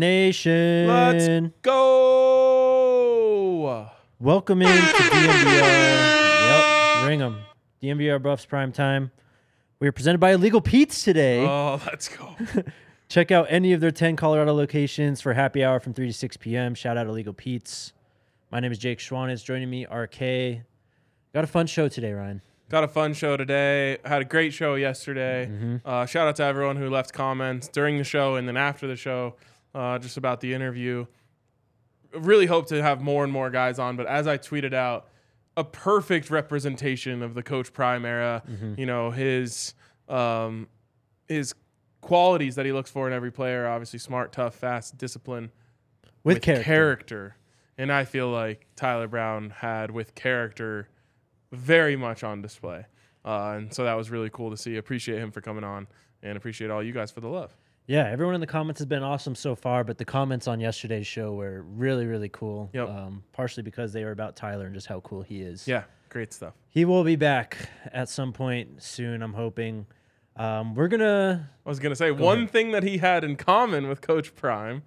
Nation. Let's go. Welcome in to DMVR. Yep, ring 'em. DMVR Buffs Prime Time. We are presented by Illegal Pete's today. Oh, let's go. Check out any of their 10 Colorado locations for happy hour from 3 to 6 p.m. Shout out Illegal Pete's. My name is Jake Schwanitz. Joining me, RK. Got a fun show today, Ryan. Got a fun show today. Had a great show yesterday. Mm-hmm. Uh, shout out to everyone who left comments during the show and then after the show, uh, just about the interview. Really hope to have more and more guys on, but as I tweeted out, a perfect representation of the Coach Prime era. Mm-hmm. You know his um, his qualities that he looks for in every player. Obviously, smart, tough, fast, discipline. With, character. character. And I feel like Tyler Brown had with character very much on display. Uh, and so that was really cool to see. Appreciate him for coming on and appreciate all you guys for the love. Yeah, everyone in the comments has been awesome so far, but the comments on yesterday's show were really, really cool. Yep. Um, partially because they were about Tyler and just how cool he is. Yeah, great stuff. He will be back at some point soon, I'm hoping. Um, we're going to. I was going to say one ahead. thing that he had in common with Coach Prime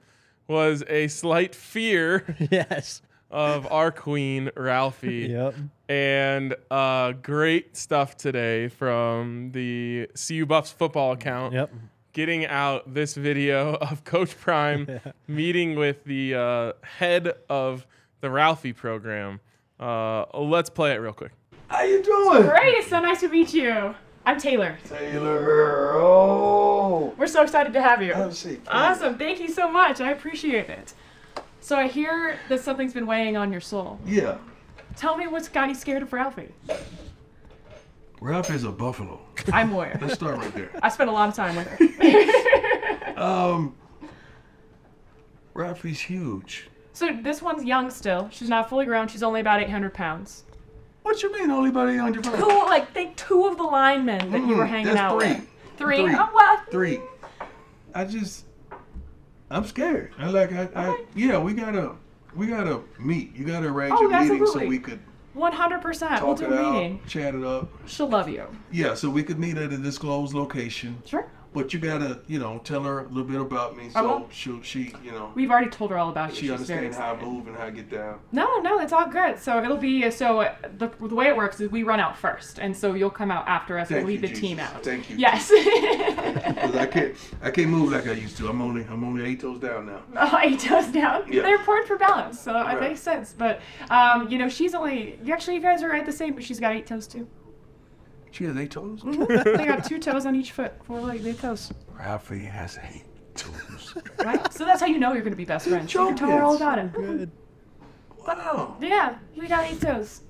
was a slight fear Yes. of our queen, Ralphie. Yep. And uh, great stuff today from the CU Buffs football account. Yep. Getting out this video of Coach Prime meeting with the uh, head of the Ralphie program. Uh, let's play it real quick. How you doing? Great, it's so nice to meet you. I'm Taylor. Taylor. Oh. We're so excited to have you. Have a seat. please. Awesome, thank you so much. I appreciate it. So I hear that something's been weighing on your soul. Yeah. Tell me what's got you scared of Ralphie. Ralph is a buffalo. I'm aware. Let's start right there. I spent a lot of time with her. Um. Ralphie's huge. so this one's young still. She's not fully grown. She's only about 800 pounds. What you mean only about 800 pounds? Who, like, think two of the linemen that you were Mm, hanging out three. with. Three? Three. Oh, well, Three. I just. I'm scared. I like. I. I Okay. yeah. We gotta. We gotta meet. You gotta arrange Oh, a meeting so we could 100%. We'll do it a out, meeting. chat it up. She'll love you. Yeah. So we could meet at a disclosed location. Sure. But you gotta, you know, tell her a little bit about me so will. she'll, she, you know, We've already told her all about you. she She's understands how I move and how I get down. No, no, it's all good. So it'll be so the, the way it works is we run out first, and so you'll come out after us. Thank we'll lead you, the team out. Thank you. Yes. 'Cause I can't, I can't move like I used to. I'm only, I'm only eight toes down now. oh, eight toes down. Yeah. They're important for balance, so Right. it makes sense. But um, you know, she's only actually you guys are right the same, but she's got eight toes too. She has eight toes. they got two toes on each foot, four legs, eight toes. Ralphie has eight toes. Right? So that's how you know you're gonna be best friends. You can tell her all about it. Good. Wow, Yeah, we got eight toes.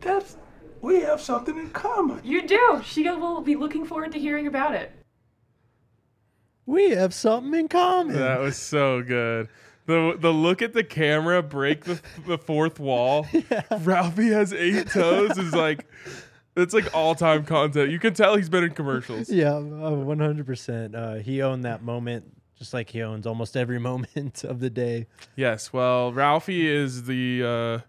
that's we have something in common. You do. She will be looking forward to hearing about it. We have something in common. That was so good. The the look at the camera break the the fourth wall. Ralphie has eight toes is like it's like all time content. You can tell he's been in commercials. Yeah, one hundred percent. He owned that moment, just like he owns almost every moment of the day. Yes. Well, Ralphie is the uh,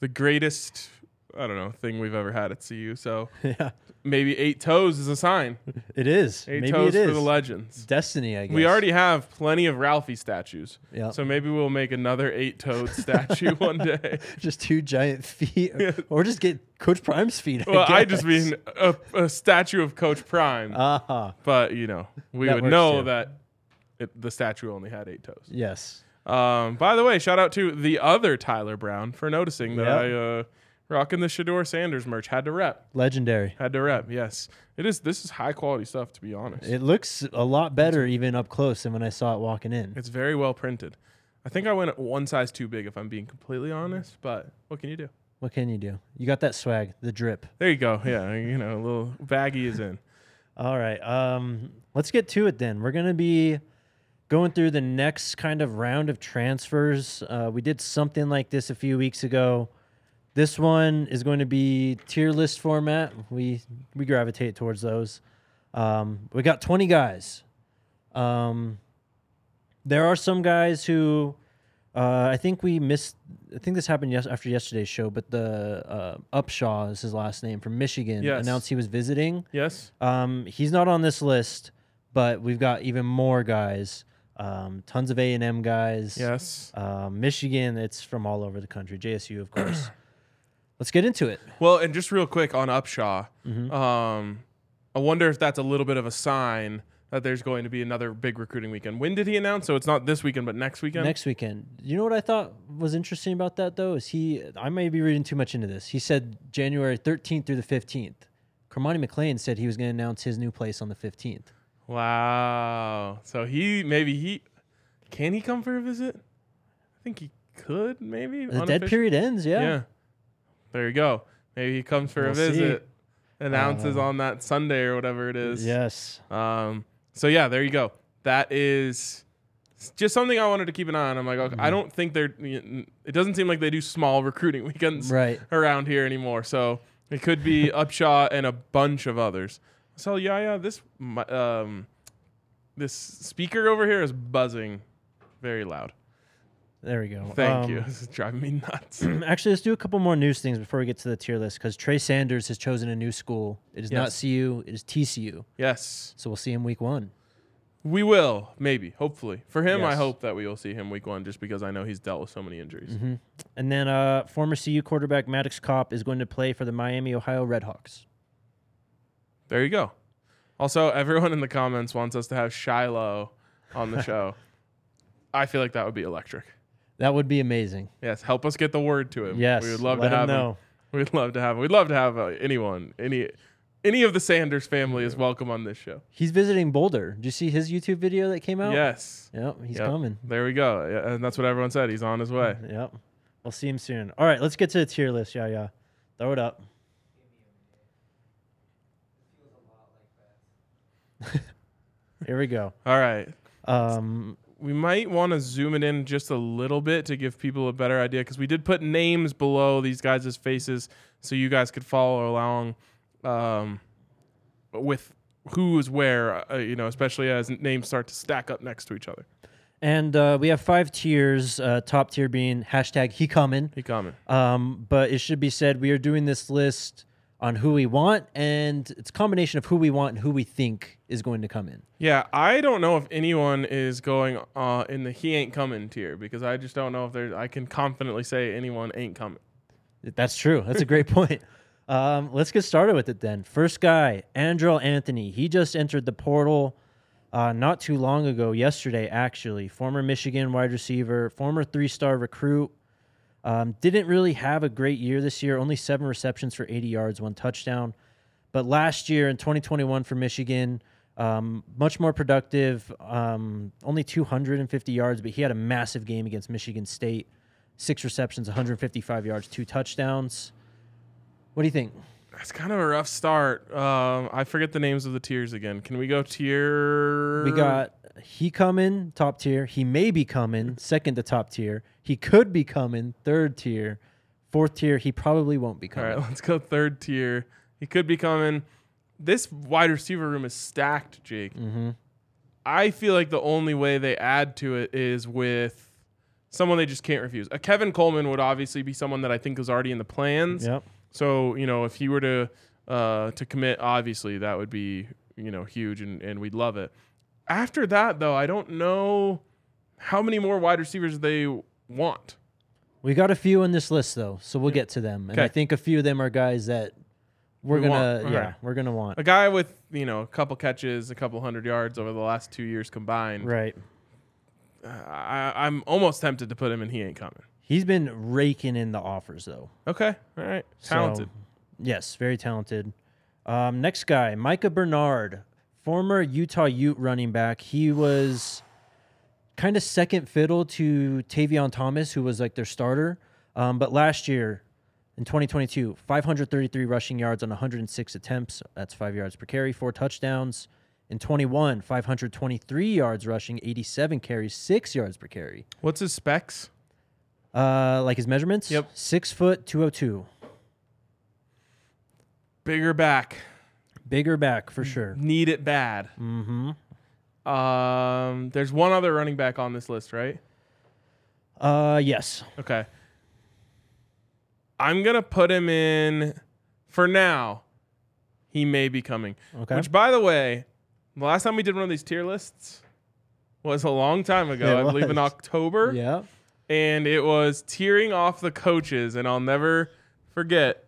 the greatest I don't know thing we've ever had at CU. So yeah, maybe eight toes is a sign. it is. Eight Maybe toes it is for the legends. destiny. I guess We already have plenty of Ralphie statues. Yeah. So maybe we'll make another eight toed statue one day. just two giant feet, or just get Coach Prime's feet. Well, I just mean a, a statue of Coach Prime. Ah, but you know, we That would know too. that it, the statue only had eight toes. yes. Um, by the way, shout out to the other Tyler Brown for noticing that Yep. I uh, rocking the Shedeur Sanders merch. Had to rep. Legendary. Had to rep. Yes, it is. This is high quality stuff, to be honest. It looks a lot better even up close than when I saw it walking in. it's very well printed. I think I went one size too big, if I'm being completely honest. But what can you do? What can you do? You got that swag, the drip. There you go. Yeah, you know, a little baggy is in. All right. Um, let's get to it then. We're gonna be going through the next kind of round of transfers. Uh, we did something like this a few weeks ago. This one is going to be tier list format. We we gravitate towards those. Um, we got 20 guys. Um, there are some guys who uh, I think we missed. I think this happened yes, after yesterday's show, but the uh, Upshaw is his last name from Michigan. Yes. Announced he was visiting. Yes. Um, he's not on this list, but we've got even more guys. Um, tons of A and M guys. Yes. Um, Michigan, it's from all over the country. JSU, of course. Let's get into it. Well, and just real quick on Upshaw, Mm-hmm. um, I wonder if that's a little bit of a sign that there's going to be another big recruiting weekend. When did he announce? So it's not this weekend, but next weekend. Next weekend. You know what I thought was interesting about that though is he. I may be reading too much into this. He said January 13th through the 15th. Kermani McLean said he was going to announce his new place on the 15th. Wow. So he maybe he can he come for a visit? I think he could maybe. The dead period ends. Yeah. Yeah. There you go. Maybe he comes for We'll a see. visit, announces Uh, on that Sunday or whatever it is. Yes. Um, so yeah, there you go. That is just something I wanted to keep an eye on. I'm like, okay, Mm-hmm. I don't think they're. It doesn't seem like they do small recruiting weekends Right. around here anymore. So it could be Upshaw and a bunch of others. So yeah, yeah, this um, this speaker over here is buzzing, very loud. There we go. Thank Um, you. This is driving me nuts. Actually, let's do a couple more news things before we get to the tier list because Trey Sanders has chosen a new school. It is not CU, it is TCU. yes, So we'll see him week one. we will maybe, hopefully for him. I hope that we will see him week one, just because I know he's dealt with so many injuries. Mm-hmm. And then uh, former CU quarterback Maddox Kopp is going to play for the Miami, Ohio Redhawks. There you go. Also, everyone in the comments wants us to have Shiloh on the show. I feel like that would be electric. That would be amazing. Yes, help us get the word to him. Yes, we would love to have him. know. We'd love to have. him. We'd love to have uh, anyone, any, any of the Sanders family is welcome on this show. He's visiting Boulder. Did you see his YouTube video that came out? Yes, Yep, he's Yep. coming. There we go. Yeah, and that's what everyone said. He's on his way. Yep. We'll see him soon. All right, let's get to the tier list. Yeah, yeah. Throw it up. Here we go. All right. Um, We might want to zoom it in just a little bit to give people a better idea because we did put names below these guys' faces so you guys could follow along um, with who's where, uh, you know, especially as names start to stack up next to each other. and uh, we have five tiers. Uh, top tier being hashtag he coming. He coming. Um, but it should be said we are doing this list on who we want, and it's a combination of who we want and who we think is going to come in. Yeah, I don't know if anyone is going uh, in the he ain't coming tier because I just don't know if there. I can confidently say anyone ain't coming. That's true. That's a great point. Um, let's get started with it then. First guy, Andrel Anthony. He just entered the portal uh, not too long ago, yesterday actually. Former Michigan wide receiver, former three-star recruit. Um, didn't really have a great year this year. Only seven receptions for 80 yards, one touchdown. But last year in 2021 for Michigan, Um, much more productive. Um, only 250 yards, but he had a massive game against Michigan State. Six receptions, 155 yards, two touchdowns. What do you think? That's kind of a rough start. Um, I forget the names of the tiers again. Can we go tier? We got he coming top tier. He may be coming second to top tier. He could be coming third tier. Fourth tier, he probably won't be coming. right, let's go third tier. He could be coming. This wide receiver room is stacked, Jake. Mm-hmm. I feel like the only way they add to it is with someone they just can't refuse. A Kevin Coleman would obviously be someone that I think was already in the plans. Yep. So you know, if he were to uh, to commit, obviously that would be you know huge, and, and we'd love it. After that, though, I don't know how many more wide receivers they want. We got a few in this list though, so we'll get to them. And I think a few of them are guys that we're We gonna want, yeah, we're gonna want. A guy with you know a couple catches, a couple hundred yards over the last two years combined. Right. I, I'm almost tempted to put him in. He ain't coming. He's been raking in the offers though. Okay, all right, So, talented. yes, very talented. Um, next guy, Micah Bernard, former Utah Ute running back. He was kind of second fiddle to Tavion Thomas, who was like their starter. Um, but last year, in 2022, 533 rushing yards on 106 attempts. That's five yards per carry, four touchdowns. In 21, 523 yards rushing, 87 carries, six yards per carry. What's his specs? Uh, like his measurements? Yep. Six foot, 202. Bigger back. Bigger back for sure. Need it bad. Mm-hmm. Um, there's one other running back on this list, right? Uh, yes. Okay. I'm gonna put him in for now. He may be coming. Okay. Which, by the way, the last time we did one of these tier lists was a long time ago. It I believe in. October. Yeah. and it was tearing off the coaches and i'll never forget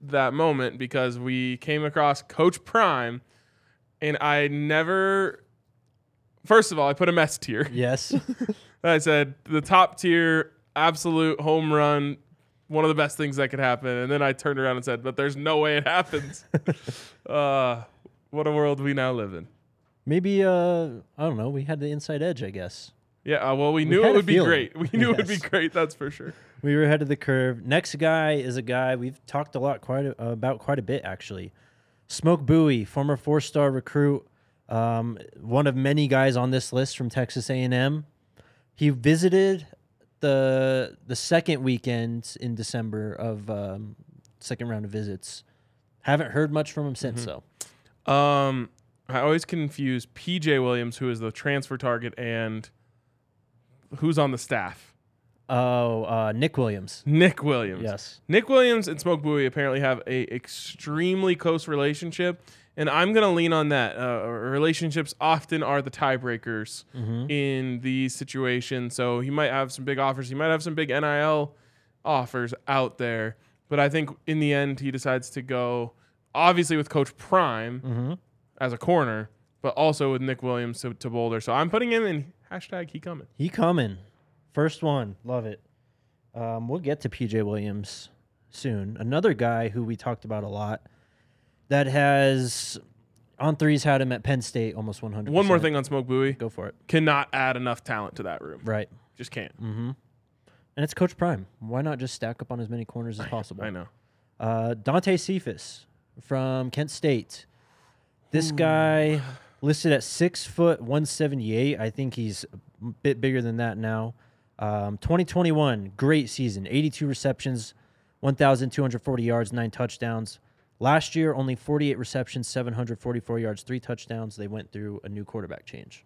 that moment because we came across coach prime and i never first of all i put him s tier Yes. i said the top tier absolute home run one of the best things that could happen and then i turned around and said but there's no way it happens uh, what a world we now live in Maybe uh, I don't know. We had the inside edge, I guess. Yeah uh, well we knew it would be great we knew it would be great that's for sure We were ahead of the curve. Next guy is a guy we've talked a lot, quite a, about quite a bit actually. Smoke Bowie, former four-star recruit, um, one of many guys on this list from Texas A&M. He visited the the second weekend in December of um, second round of visits. Haven't heard much from him since Mm-hmm. though. Um, I always confuse PJ Williams, who is the transfer target, and who's on the staff. Oh, uh, Nick Williams. Nick Williams. Yes. Nick Williams and Smoke Bowie apparently have a extremely close relationship, and I'm gonna lean on that. Uh, relationships often are the tiebreakers in these situations. So he might have some big offers. He might have some big NIL offers out there, but I think in the end he decides to go obviously with Coach Prime Mm-hmm. as a corner, but also with Nick Williams to, to Boulder. So I'm putting him in hashtag he coming. He coming. First one. Love it. Um, we'll get to PJ Williams soon. Another guy who we talked about a lot that has on threes had him at Penn State almost 100. One more thing on Smoke Bowie. Go for it. Cannot add enough talent to that room. Right. Just can't. Mm-hmm. And it's Coach Prime. Why not just stack up on as many corners as possible? I know. Uh, Dante Cephas from Kent State. This guy listed at six foot one seventy eight. I think he's a bit bigger than that now. Um, 2021, great season. 82 receptions, 1,240 yards, nine touchdowns. Last year, only 48 receptions, 744 yards, three touchdowns. They went through a new quarterback change.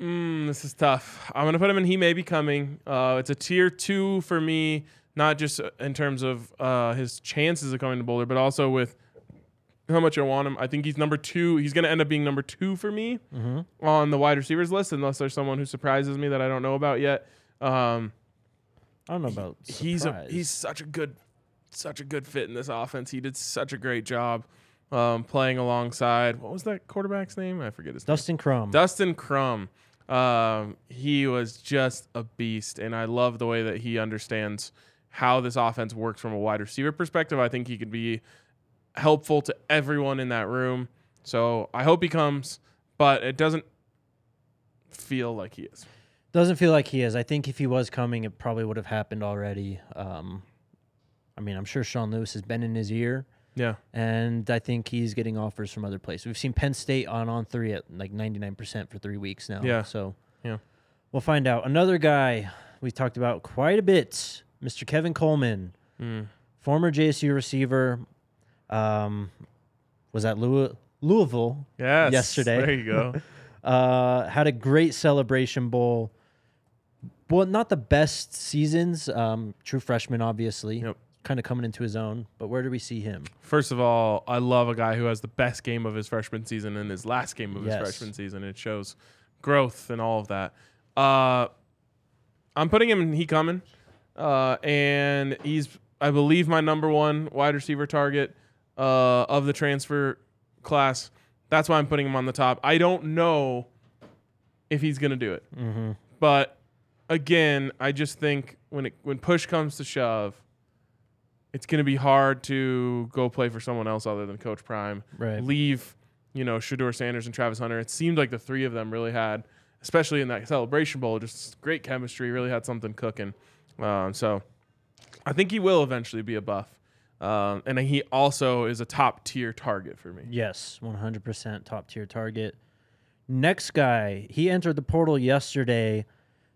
Mm, this is tough. I'm gonna put him in. He may be coming. Uh, it's a tier two for me, not just in terms of uh, his chances of coming to Boulder, but also with how much I want him. I think he's number two. He's gonna end up being number two for me on the wide receivers list, unless there's someone who surprises me that I don't know about yet. Um, I don't know about he's a he's such a good such a good fit in this offense. He did such a great job um, playing alongside. What was that quarterback's name? I forget his name. Dustin Crum. Dustin Crum. Um, he was just a beast, and I love the way that he understands how this offense works from a wide receiver perspective. I think he could be helpful to everyone in that room. So I hope he comes, but it doesn't feel like he is. Doesn't feel like he is. I think if he was coming, it probably would have happened already. Um, I mean, I'm sure Sean Lewis has been in his ear, Yeah. and I think he's getting offers from other places. We've seen Penn State on on three at like 99% for three weeks now. Yeah. So Yeah. we'll find out. Another guy we talked about quite a bit, Mr. Kevin Coleman, Mm. former JSU receiver, um, was at Louis- Louisville Yes. Yesterday. There you go. uh, had a great celebration bowl. Well, not the best seasons. Um, true freshman, obviously, Yep. kind of coming into his own. But where do we see him? First of all, I love a guy who has the best game of his freshman season and his last game of Yes. his freshman season. It shows growth and all of that. Uh, I'm putting him in he coming, uh, and he's I believe my number one wide receiver target uh, of the transfer class. That's why I'm putting him on the top. I don't know if he's gonna do it, Mm-hmm. but again, I just think when it when push comes to shove, it's going to be hard to go play for someone else other than Coach Prime. Right. Leave, you know, Shedeur Sanders and Travis Hunter. It seemed like the three of them really had, especially in that Celebration Bowl, just great chemistry. Really had something cooking. Um, so I think he will eventually be a buff, um, and he also is a top tier target for me. Yes, 100% top tier target. Next guy, he entered the portal yesterday.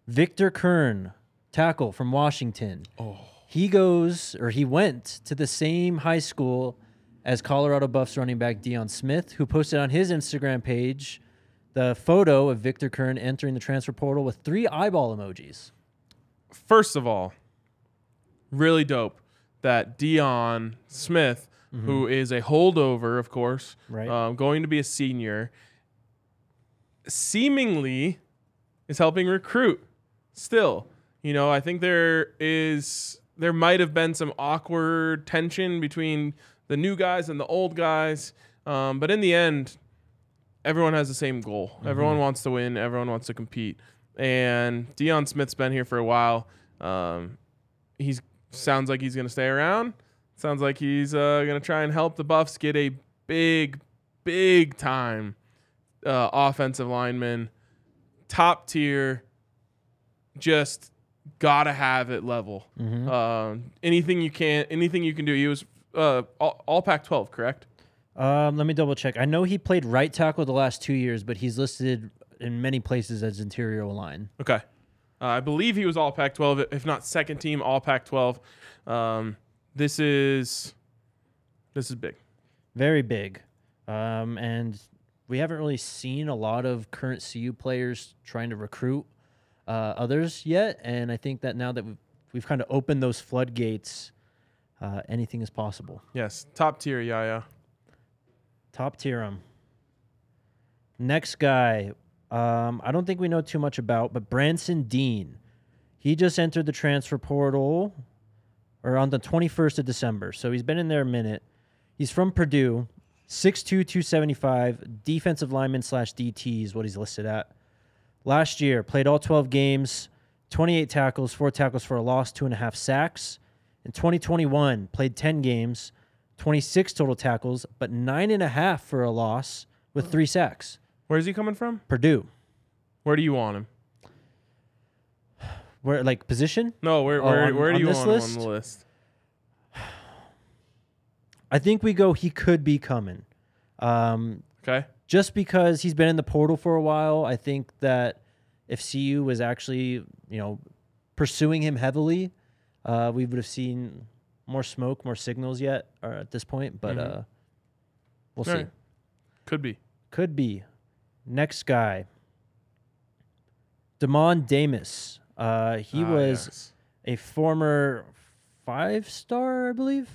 Victor Curne, tackle from Washington. Oh. He goes, or he went to the same high school as Colorado Buffs running back Deion Smith, who posted on his Instagram page the photo of Victor Curne entering the transfer portal with three eyeball emojis. First of all, really dope that Deion Smith, who is a holdover, of course, Right. um, going to be a senior, seemingly is helping recruit. Still, you know, I think there is there might have been some awkward tension between the new guys and the old guys, um, but in the end, everyone has the same goal. Everyone wants to win. Everyone wants to compete. And Deion Smith's been here for a while. Um, he's sounds like he's going to stay around. Sounds like he's uh, going to try and help the Buffs get a big, big time uh, offensive lineman, top tier. Just gotta have it level. Um, anything you can, anything you can do. He was uh, all, all Pac-12, correct? Um, let me double check. I know he played right tackle the last two years, but he's listed in many places as interior line. Okay. Uh, I believe he was all Pac 12, if not second team all Pac 12. Um, this is this is big. Very big. Um, and we haven't really seen a lot of current CU players trying to recruit uh, others yet. And I think that now that we've, we've kind of opened those floodgates, uh, anything is possible. Yes, top tier, yeah, yeah. Top tier 'em. Next guy, um, I don't think we know too much about, but Branson Deen. He just entered the transfer portal or on the 21st of December. So he's been in there a minute. He's from Purdue, 6'2, 275, defensive lineman slash DT is what he's listed at. Last year, played all 12 games, 28 tackles, four tackles for a loss, two and a half sacks. In 2021, played 10 games, 26 total tackles, but nine and a half for a loss with three sacks. Where's he coming from? Purdue. Where do you want him? Where like position? No, where Oh, where, on- where do you want him list? on the list? I think we go. He could be coming, um, Okay. just because he's been in the portal for a while. I think that if CU was actually, you know, pursuing him heavily, uh, we would have seen more smoke, more signals yet or at this point. But Mhm. uh, we'll see. Alright. Could be. Could be. Next guy, Demond Demas. Uh, he Ah, was yes. a former five star, I believe.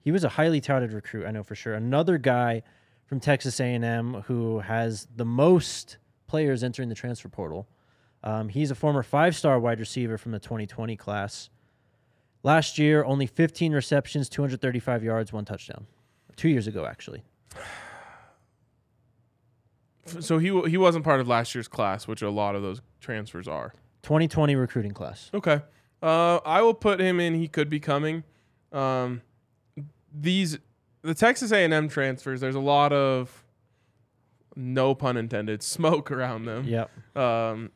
He was a highly touted recruit, I know for sure. Another guy from Texas A&M who has the most players entering the transfer portal. Um, he's a former five star wide receiver from the 2020 class. Last year, only 15 receptions, 235 yards, one touchdown. Two years ago, actually. So he he wasn't part of last year's class, which a lot of those transfers are. 2020 recruiting class. Okay. Uh, I will put him in. He could be coming. Um, these the Texas A&M transfers. There's a lot of no pun intended, smoke around them. Yep. Um,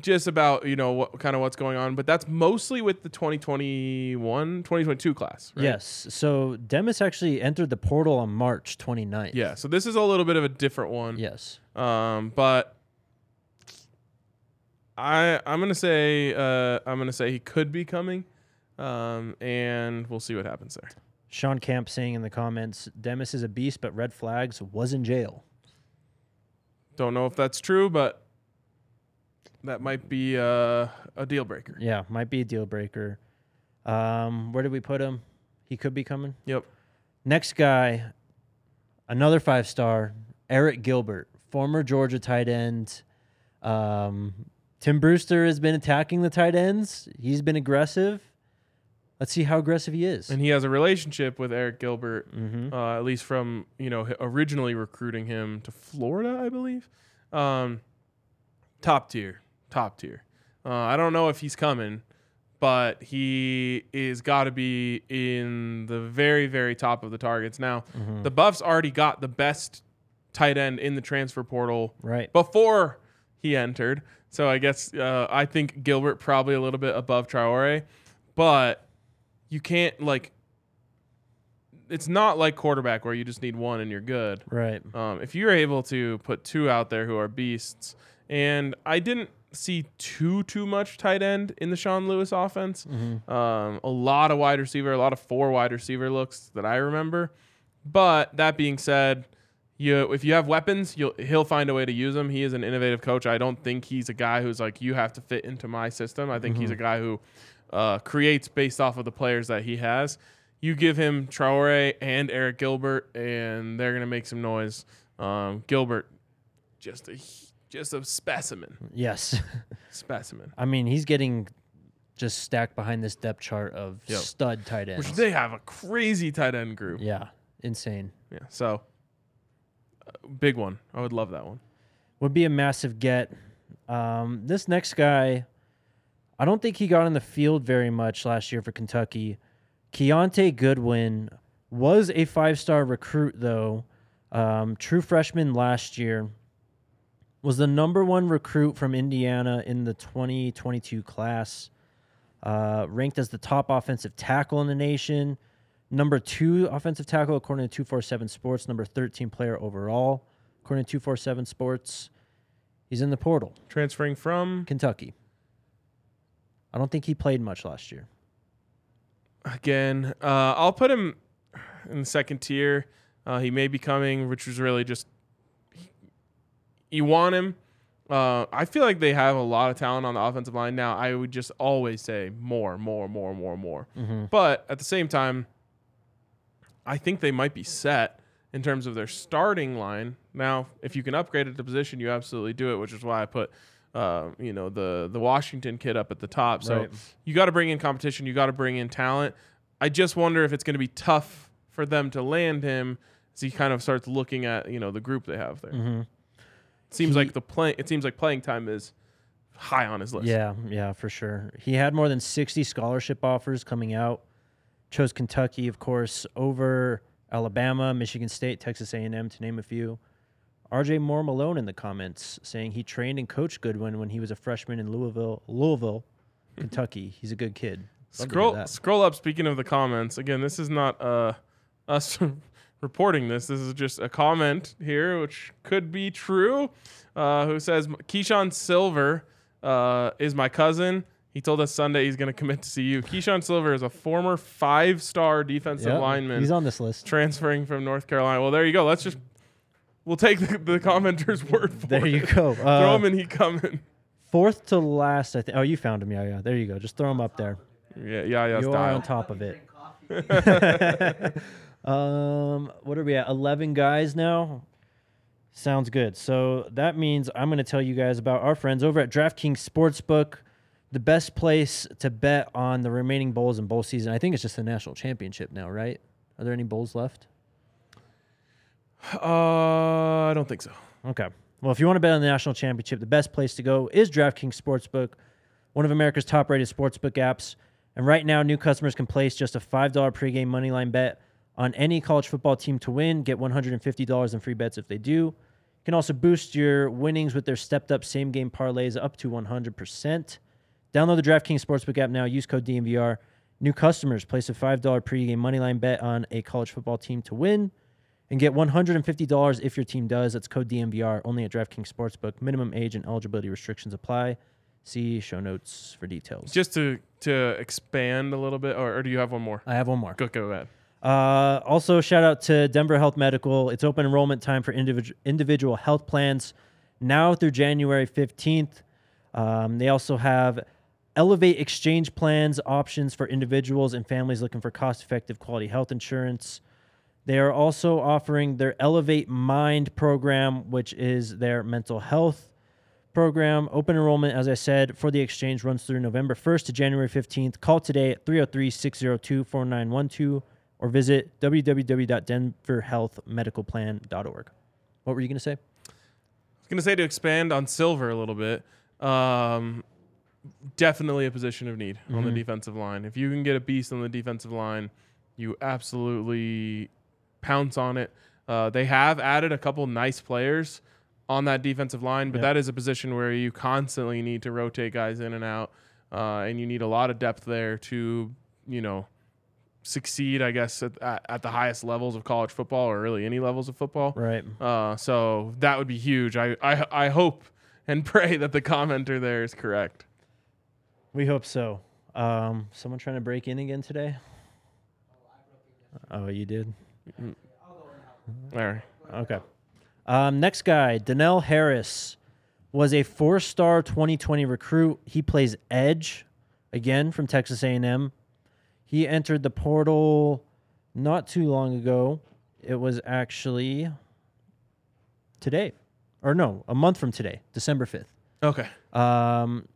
just about you know what kind of what's going on, but that's mostly with the 2021, 2022 class. Right? Yes. So Demas actually entered the portal on March 29th. Yeah. So this is a little bit of a different one. Yes. Um, but I I'm gonna say uh, I'm gonna say he could be coming, um, and we'll see what happens there. Sean Camp saying in the comments, Demas is a beast, but red flags was in jail. Don't know if that's true, but that might be uh, a deal breaker. Yeah, might be a deal breaker. Um, where did we put him? He could be coming. Yep. Next guy, another five star, Arik Gilbert, former Georgia tight end. Um, Tim Brewster has been attacking the tight ends. He's been aggressive. Let's see how aggressive he is. And he has a relationship with Arik Gilbert, Mhm. uh, at least from you know originally recruiting him to Florida, I believe. Um, top tier, top tier. Uh, I don't know if he's coming, but he is got to be in the very, very top of the targets. Now, the Buffs already got the best tight end in the transfer portal Right. before he entered. So I guess uh, I think Gilbert probably a little bit above Traore, but you can't like. It's not like quarterback where you just need one and you're good. Right. Um, if you're able to put two out there who are beasts, and I didn't see too too much tight end in the Sean Lewis offense. Um, a lot of wide receiver, a lot of four wide receiver looks that I remember. But that being said, you if you have weapons, you'll he'll find a way to use them. He is an innovative coach. I don't think he's a guy who's like you have to fit into my system. I think he's a guy who uh, creates based off of the players that he has. You give him Traore and Arik Gilbert, and they're gonna make some noise. Um, Gilbert, just a just a specimen, Yes. specimen. I mean, he's getting just stacked behind this depth chart of Yep. stud tight ends. Which they have a crazy tight end group. yeah, insane. Yeah, so big one. I would love that one. Would be a massive get. Um, this next guy, I don't think he got in the field very much last year for Kentucky. Kiyaunta Goodwin was a five star recruit, though. Um, true freshman last year. Was the number one recruit from Indiana in the 2022 class. Uh, ranked as the top offensive tackle in the nation. Number two offensive tackle according to 247 Sports. Number 13 player overall according to 247 Sports. He's in the portal, Transferring from Kentucky. I don't think he played much last year. again, uh, I'll put him in the second tier. Uh, he may be coming, which is really just you want him. Uh, I feel like they have a lot of talent on the offensive line now. I would just always say more, more, more, more, more. But at the same time, I think they might be set in terms of their starting line. Now, if you can upgrade at the position, you absolutely do it, which is why I put, uh, you know, the the Washington kid up at the top. So Right. you got to bring in competition. You got to bring in talent. I just wonder if it's going to be tough for them to land him as he kind of starts looking at you know the group they have there. Seems He- like the play. It seems like playing time is high on his list. Yeah, yeah, for sure. He had more than 60 scholarship offers coming out. Chose Kentucky, of course, over Alabama, Michigan State, Texas A&M, to name a few. RJ Moore Malone in the comments saying he trained and coached Goodwin when he was a freshman in Louisville, Louisville, Kentucky. He's a good kid. Love Scroll scroll up. Speaking of the comments, again, this is not uh, us reporting this. This is just a comment here, which could be true. Uh, who says Keeshawn Silver uh, is my cousin? He told us Sunday he's going to commit to CU. Keeshawn Silver is a former five-star defensive Yep, lineman He's on this list. transferring from North Carolina. Well, there you go. Let's just we'll take the, the commenter's word for There it. There you go. Throw Uh, him and he coming. fourth to last, I think. Oh, you found him. Yeah, yeah. There you go. Just throw him up there. Yeah, yeah, yeah. you are on top of it. um, what are we at? Eleven guys now. Sounds good. So that means I'm going to tell you guys about our friends over at DraftKings Sportsbook, the best place to bet on the remaining bowls in bowl season. I think it's just the national championship now, right? Are there any bowls left? Uh, I don't think so. Okay. Well, if you want to bet on the national championship, the best place to go is DraftKings Sportsbook, one of America's top-rated sportsbook apps. And right now, new customers can place just a $5 pregame moneyline bet on any college football team to win, get $150 in free bets if they do. You can also boost your winnings with their stepped up same game parlays up to 100%. Download the DraftKings Sportsbook app now. Use code DMVR. New customers place a $5 pregame moneyline bet on a college football team to win and get $150 if your team does. That's code DMVR only at DraftKings Sportsbook. Minimum age and eligibility restrictions apply. See show notes for details. Just to to expand a little bit, or, or do you have one more? I have one more. Go go ahead. Uh, also, shout out to Denver Health Medical. It's open enrollment time for individual individual health plans now through January 15th. Um, they also have Elevate Exchange plans options for individuals and families looking for cost effective quality health insurance. They are also offering their Elevate Mind program, which is their mental health program. Open enrollment, as I said, for the exchange runs through November 1st to January 15th. Call today at 303 602 4912 or visit www.denverhealthmedicalplan.org. What were you going to say? I was gonna say to expand on Silver a little bit. Um, definitely a position of need on the defensive line. If you can get a beast on the defensive line, you absolutely pounce on it. Uh, they have added a couple nice players on that defensive line, but Yep. that is a position where you constantly need to rotate guys in and out, uh, and you need a lot of depth there to, you know, succeed. I guess at, at, at the highest levels of college football, or really any levels of football. Right. Uh, so that would be huge. I, I I hope and pray that the commenter there is correct. We hope so. Um, someone trying to break in again today? Oh, you did? All right. Okay. Um, next guy, Donell Harris, was a four-star 2020 recruit. He plays edge, again from Texas A&M. He entered the portal not too long ago. It was actually today, or no, a month from today, December 5th. Okay. Um,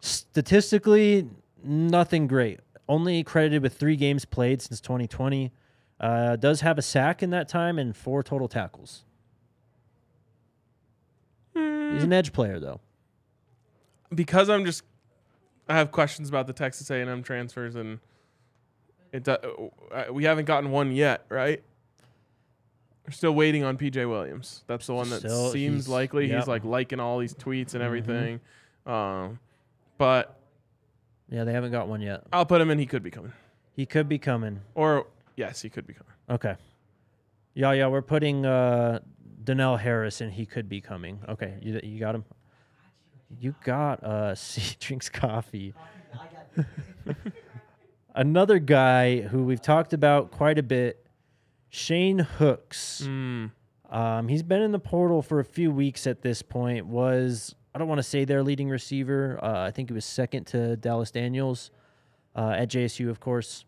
statistically, nothing great. Only credited with three games played since 2020. Uh, does have a sack in that time and four total tackles. He's an edge player, though. Because I'm just I have questions about the Texas A&M transfers and it uh, we haven't gotten one yet, right? We're still waiting on PJ Williams. That's the one that Still- seems he's- likely. yep. He's like liking all these tweets and everything. Um, but Yeah, they haven't got one yet. I'll put him in. He could be coming. He could be coming. Or yes, he could be coming. Okay. Yeah, yeah, we're putting uh, Donell Harris and he could be coming. Okay, you, you got him? You got uh, he drinks coffee. Another guy who we've talked about quite a bit, Shane Hooks. Mm. Um, he's been in the portal for a few weeks at this point. Was I don't want to say their leading receiver. Uh, I think he was second to Dallas Daniels uh, at JSU, of course.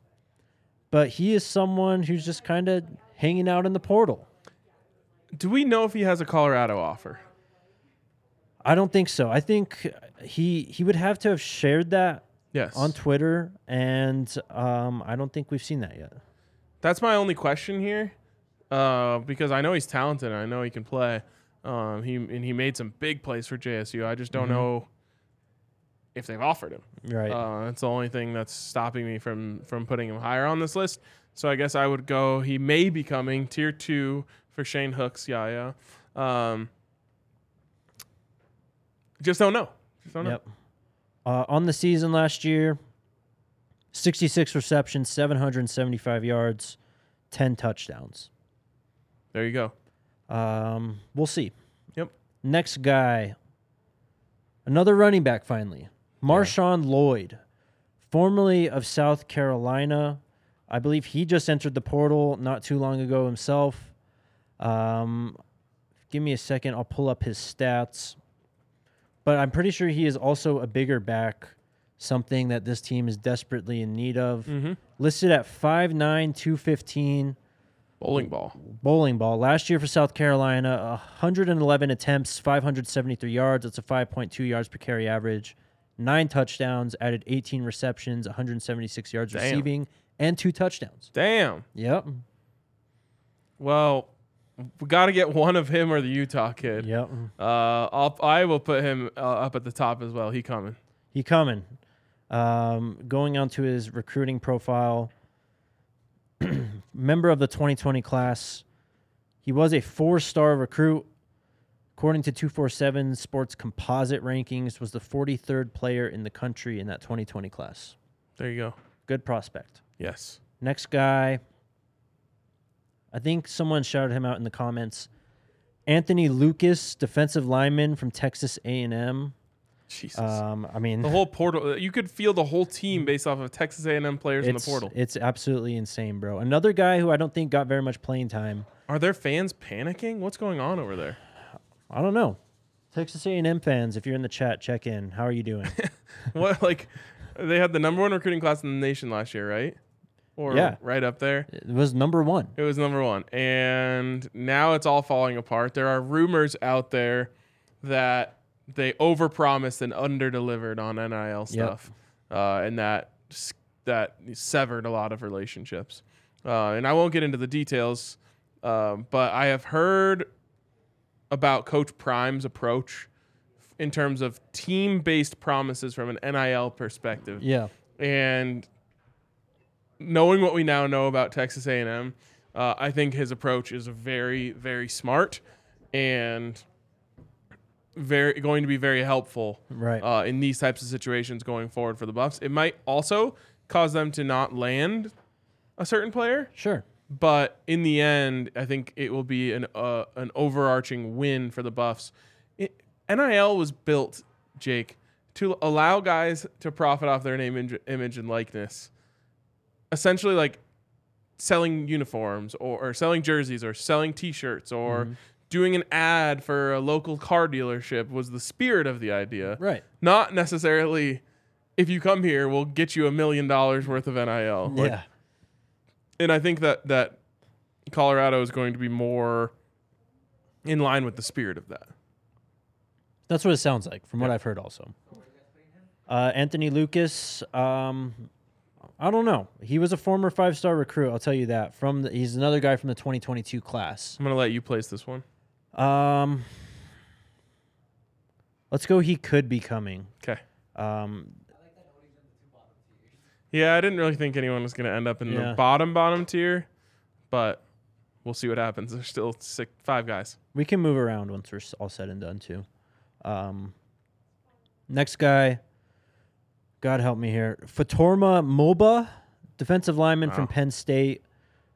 But he is someone who's just kind of hanging out in the portal. Do we know if he has a Colorado offer? I don't think so. I think he he would have to have shared that Yes. on Twitter, and um, I don't think we've seen that yet. That's my only question here, uh, because I know he's talented. and I know he can play. Um, he and he made some big plays for JSU. I just don't know if they've offered him. Right. Uh, that's the only thing that's stopping me from from putting him higher on this list. So I guess I would go. He may be coming tier two for Shane Hooks. Yeah, yeah. Um, just don't know. Just don't know. Yep. Uh, on the season last year, 66 receptions, 775 yards, 10 touchdowns. There you go. Um, we'll see. Yep. Next guy, another running back finally. Marshawn Lloyd, formerly of South Carolina. I believe he just entered the portal not too long ago himself. Um, give me a second. I'll pull up his stats. But I'm pretty sure he is also a bigger back, something that this team is desperately in need of. Listed at 5'9, 215 Bowling ball. bowling ball. Last year for South Carolina, 111 attempts, 573 yards. That's a 5.2 yards per carry average. Nine touchdowns, added 18 receptions, 176 yards Damn. receiving, and two touchdowns. Damn. Yep. Well, we got to get one of him or the Utah kid. Yep. Uh, I'll, I will put him uh, up at the top as well. He coming. He coming. Um, going on to his recruiting profile, member of the 2020 class. He was a four-star recruit. According to 247 Sports Composite Rankings, was the 43rd player in the country in that 2020 class. There you go. Good prospect. Yes. Next guy, I think someone shouted him out in the comments. Anthony Lucas, defensive lineman from Texas A&M. Jesus. Um, I mean, the whole portal. You could feel the whole team based off of Texas A&M players in the it's, portal. it's absolutely insane, bro. Another guy who I don't think got very much playing time. Are there fans panicking? What's going on over there? I don't know. Texas A&M fans, if you're in the chat, check in. How are you doing? what like they had the number one recruiting class in the nation last year, right? Or Yeah. right up there. it was number one. It was number one, and now it's all falling apart. There are rumors out there that they overpromised and underdelivered on NIL stuff, uh, and that that severed a lot of relationships. Uh, and I won't get into the details, um, but I have heard about Coach Prime's approach in terms of team-based promises from an NIL perspective Yeah. and knowing what we now know about Texas A&M, uh, I think his approach is very, very smart and very going to be very helpful Right. uh, in these types of situations going forward for the Buffs. It might also cause them to not land a certain player, Sure. but in the end, I think it will be an uh, an overarching win for the Buffs. It, NIL was built, Jake, to allow guys to profit off their name, image, image and likeness. Essentially, like selling uniforms or, or selling jerseys or selling T-shirts or doing an ad for a local car dealership was the spirit of the idea. Right. Not necessarily. If you come here, we'll get you a million dollars worth of NIL. Like, yeah. and I think that that Colorado is going to be more in line with the spirit of that. That's what it sounds like from what I've heard also. Uh, Anthony Lucas, um, I don't know. He was a former five star recruit, I'll tell you that. From the, He's another guy from the 2022 class. I'm gonna let you place this one. Um, let's go. He could be coming. Okay. Um, Yeah, I didn't really think anyone was gonna end up in Yeah. the bottom bottom tier, but we'll see what happens. There's still six, five guys. we can move around once we're s- all said and done, too. Um, next guy, God help me here. Fatorma Mulbah, defensive lineman from Wow. Penn State.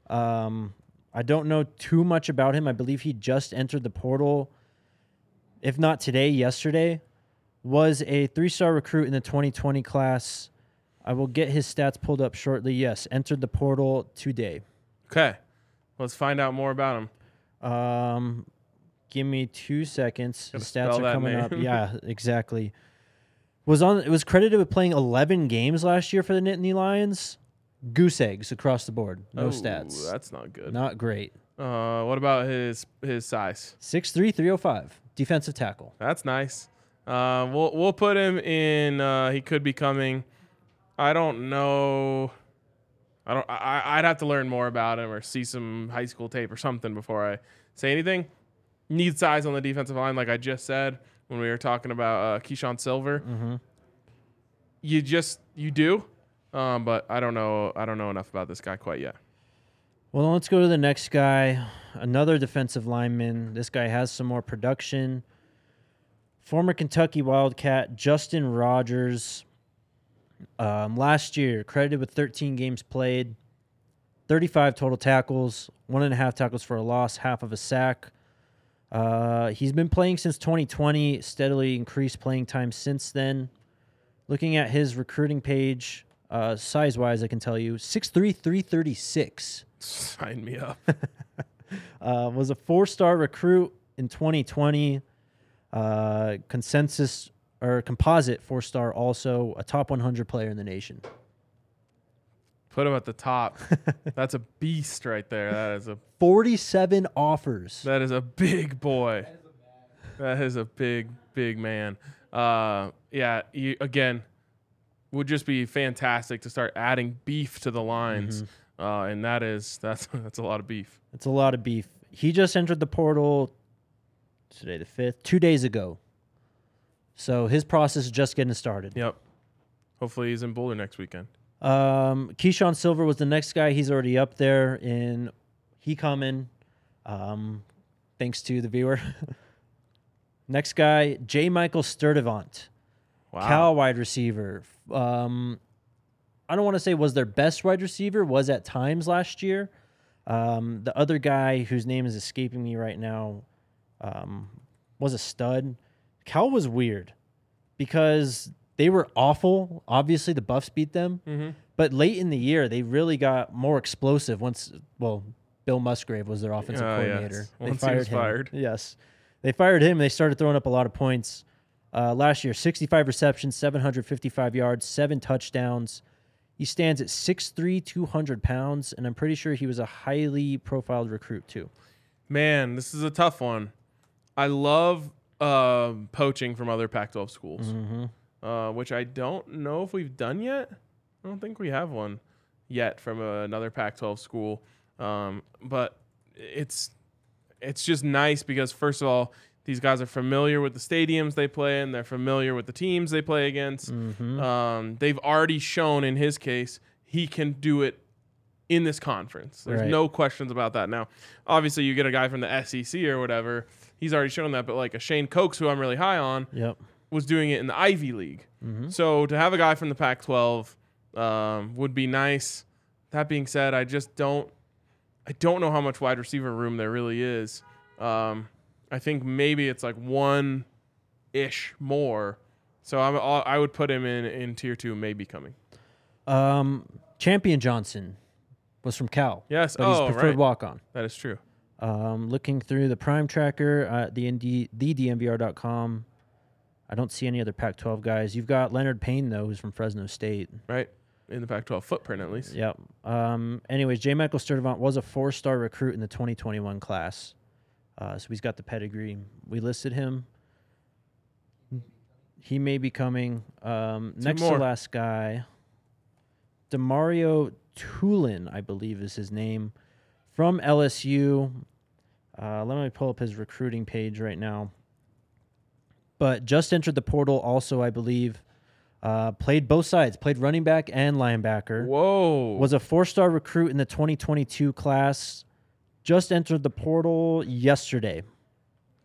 Um, I don't know too much about him. I believe he just entered the portal, if not today, yesterday. Was a three star recruit in the 2020 class. I will get his stats pulled up shortly. Yes, entered the portal today. Okay. Let's find out more about him. Um, give me two seconds. Gotta His stats are coming up. Yeah, exactly. Was on. It was credited with playing 11 games last year for the Nittany Lions. Goose eggs across the board. No Oh, stats. That's not good. Not great. Uh, what about his his size? 6'3", 305. Defensive tackle. That's nice. Uh, we'll we'll put him in. Uh, he could be coming. I don't know. I don't. I, I'd have to learn more about him or see some high school tape or something before I say anything. Need size on the defensive line, like I just said when we were talking about uh, Keeshawn Silver. You just you do, um, but I don't know. I don't know enough about this guy quite yet. Well, let's go to the next guy. Another defensive lineman. This guy has some more production. Former Kentucky Wildcat Justin Rogers. Um, last year, credited with 13 games played, 35 total tackles, one and a half tackles for a loss, half of a sack. Uh, he's been playing since 2020, steadily increased playing time since then. Looking at his recruiting page, uh, size wise, I can tell you 6'3, 336. Sign me up. Uh, was a four star recruit in 2020. Uh, consensus or composite four star, also a top 100 player in the nation. Put him at the top. That's a beast right there. That is a 47 offers. That is a big boy. That is a big, big man. Uh, yeah. You, again, would just be fantastic to start adding beef to the lines, uh, and that is that's that's a lot of beef. It's a lot of beef. He just entered the portal today, the 5th, two days ago. So his process is just getting started. Yep. Hopefully he's in Boulder next weekend. Um, Keeshawn Silver was the next guy. He's already up there in he coming. Um, thanks to the viewer. Next guy, J. Michael Sturdivant, Wow. Cal wide receiver. Um, I don't want to say was their best wide receiver, was at times last year. Um, the other guy whose name is escaping me right now um, was a stud. Cal was weird because they were awful. Obviously, the Buffs beat them, Mm-hmm. but late in the year, they really got more explosive once, well, Bill Musgrave was their offensive yes. coordinator. They Once he was him. fired. Yes. They fired him. They started throwing up a lot of points. Uh, last year, 65 receptions, 755 yards, seven touchdowns. He stands at 6'3, 200 pounds, and I'm pretty sure he was a highly profiled recruit, too. Man, this is a tough one. I love uh, poaching from other Pac-12 schools, uh, which I don't know if we've done yet. I don't think we have one yet from uh, another Pac-12 school. Um, but it's it's just nice because first of all, these guys are familiar with the stadiums they play in. They're familiar with the teams they play against. Um, they've already shown in his case he can do it in this conference. There's Right. no questions about that. Now, obviously, you get a guy from the SEC or whatever. He's already shown that, but like a Shane Cokes, who I'm really high on, Yep. was doing it in the Ivy League. So to have a guy from the Pac-12 um, would be nice. That being said, I just don't, I don't know how much wide receiver room there really is. Um, I think maybe it's like one ish more. So I'm, I would put him in in tier two, maybe coming. Um, Champion Johnson was from Cal. Yes. But he's oh, preferred right. walk on. That is true. Um, looking through the Prime Tracker, uh, the ND, the DNVR.com, I don't see any other Pac 12 guys. You've got Leonard Payne, though, who's from Fresno State. Right in the Pac-12 footprint at least. Yep. Um, anyways, J. Michael Sturdivant was a four star recruit in the 2021 class. Uh, so he's got the pedigree. We listed him. He may be coming. Um, next more. to last guy, Demario Tulin, I believe is his name, from LSU. Uh, let me pull up his recruiting page right now. But just entered the portal, also, I believe. Uh, played both sides, played running back and linebacker Whoa. was a four-star recruit in the 2022 class. Just entered the portal yesterday.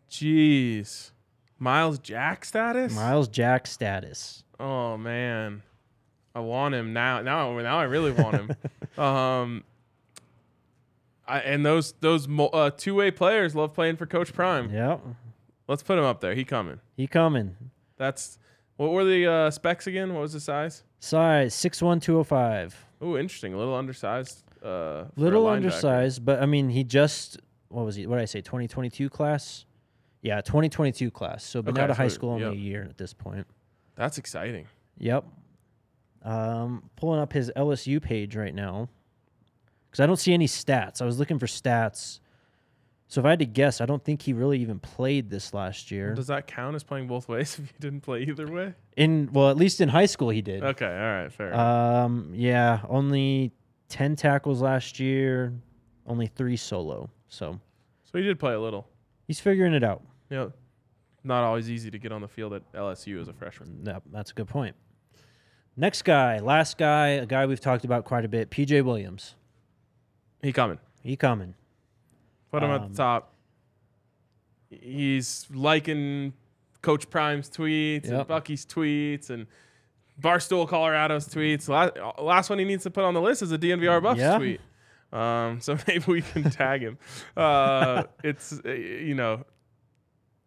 Jeez. Myles Jack status? Myles Jack status. Oh man. I want him now. Now now I really want him. um I, and those those mo- uh, two-way players love playing for Coach Prime. Yep. Let's put him up there. He coming. He coming. That's what were the uh, specs again? What was the size? Size 6'1", 205. Oh, interesting. A little undersized. Uh, a Little undersized, but I mean, he just what was he? What did I say? 2022 class. Yeah, 2022 class. So been Okay, out of high so, school only a year at this point. That's exciting. Yep. Um, pulling up his LSU page right now because I don't see any stats. I was looking for stats. So if I had to guess, I don't think he really even played this last year. Does that count as playing both ways if you didn't play either way? In well, at least in high school he did. Okay, all right, fair. Um, yeah, only ten tackles last year, only three solo. So so he did play a little. he's figuring it out. You know, not always easy to get on the field at LSU as a freshman. Yep, that's a good point. Next guy, last guy, a guy we've talked about quite a bit, PJ Williams. He coming. He coming. Put him at Um, the top. He's liking Coach Prime's tweets and Bucky's tweets and Barstool Colorado's tweets. Last, last one he needs to put on the list is a DNVR Buffs Yeah. tweet. Um, so maybe we can tag him. Uh, it's uh, you know,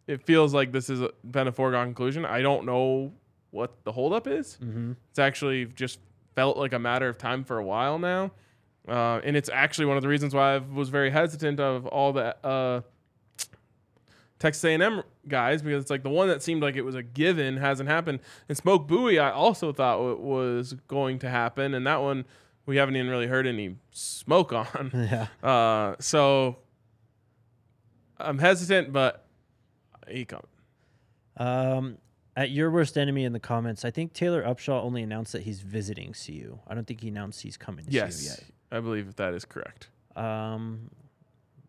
it feels like this has been a foregone conclusion. I don't know what the holdup is. Mm-hmm. It's actually just felt like a matter of time for a while now. Uh, and it's actually one of the reasons why I was very hesitant of all the uh, Texas A&M guys because it's like the one that seemed like it was a given hasn't happened. And Smoke Bowie, I also thought it was going to happen, and that one we haven't even really heard any smoke on. Yeah. Uh, so I'm hesitant, but he coming. Um, at your worst enemy in the comments, I think Taylor Upshaw only announced that he's visiting CU. I don't think he announced he's coming to Yes, CU yet. I believe that is correct. Um,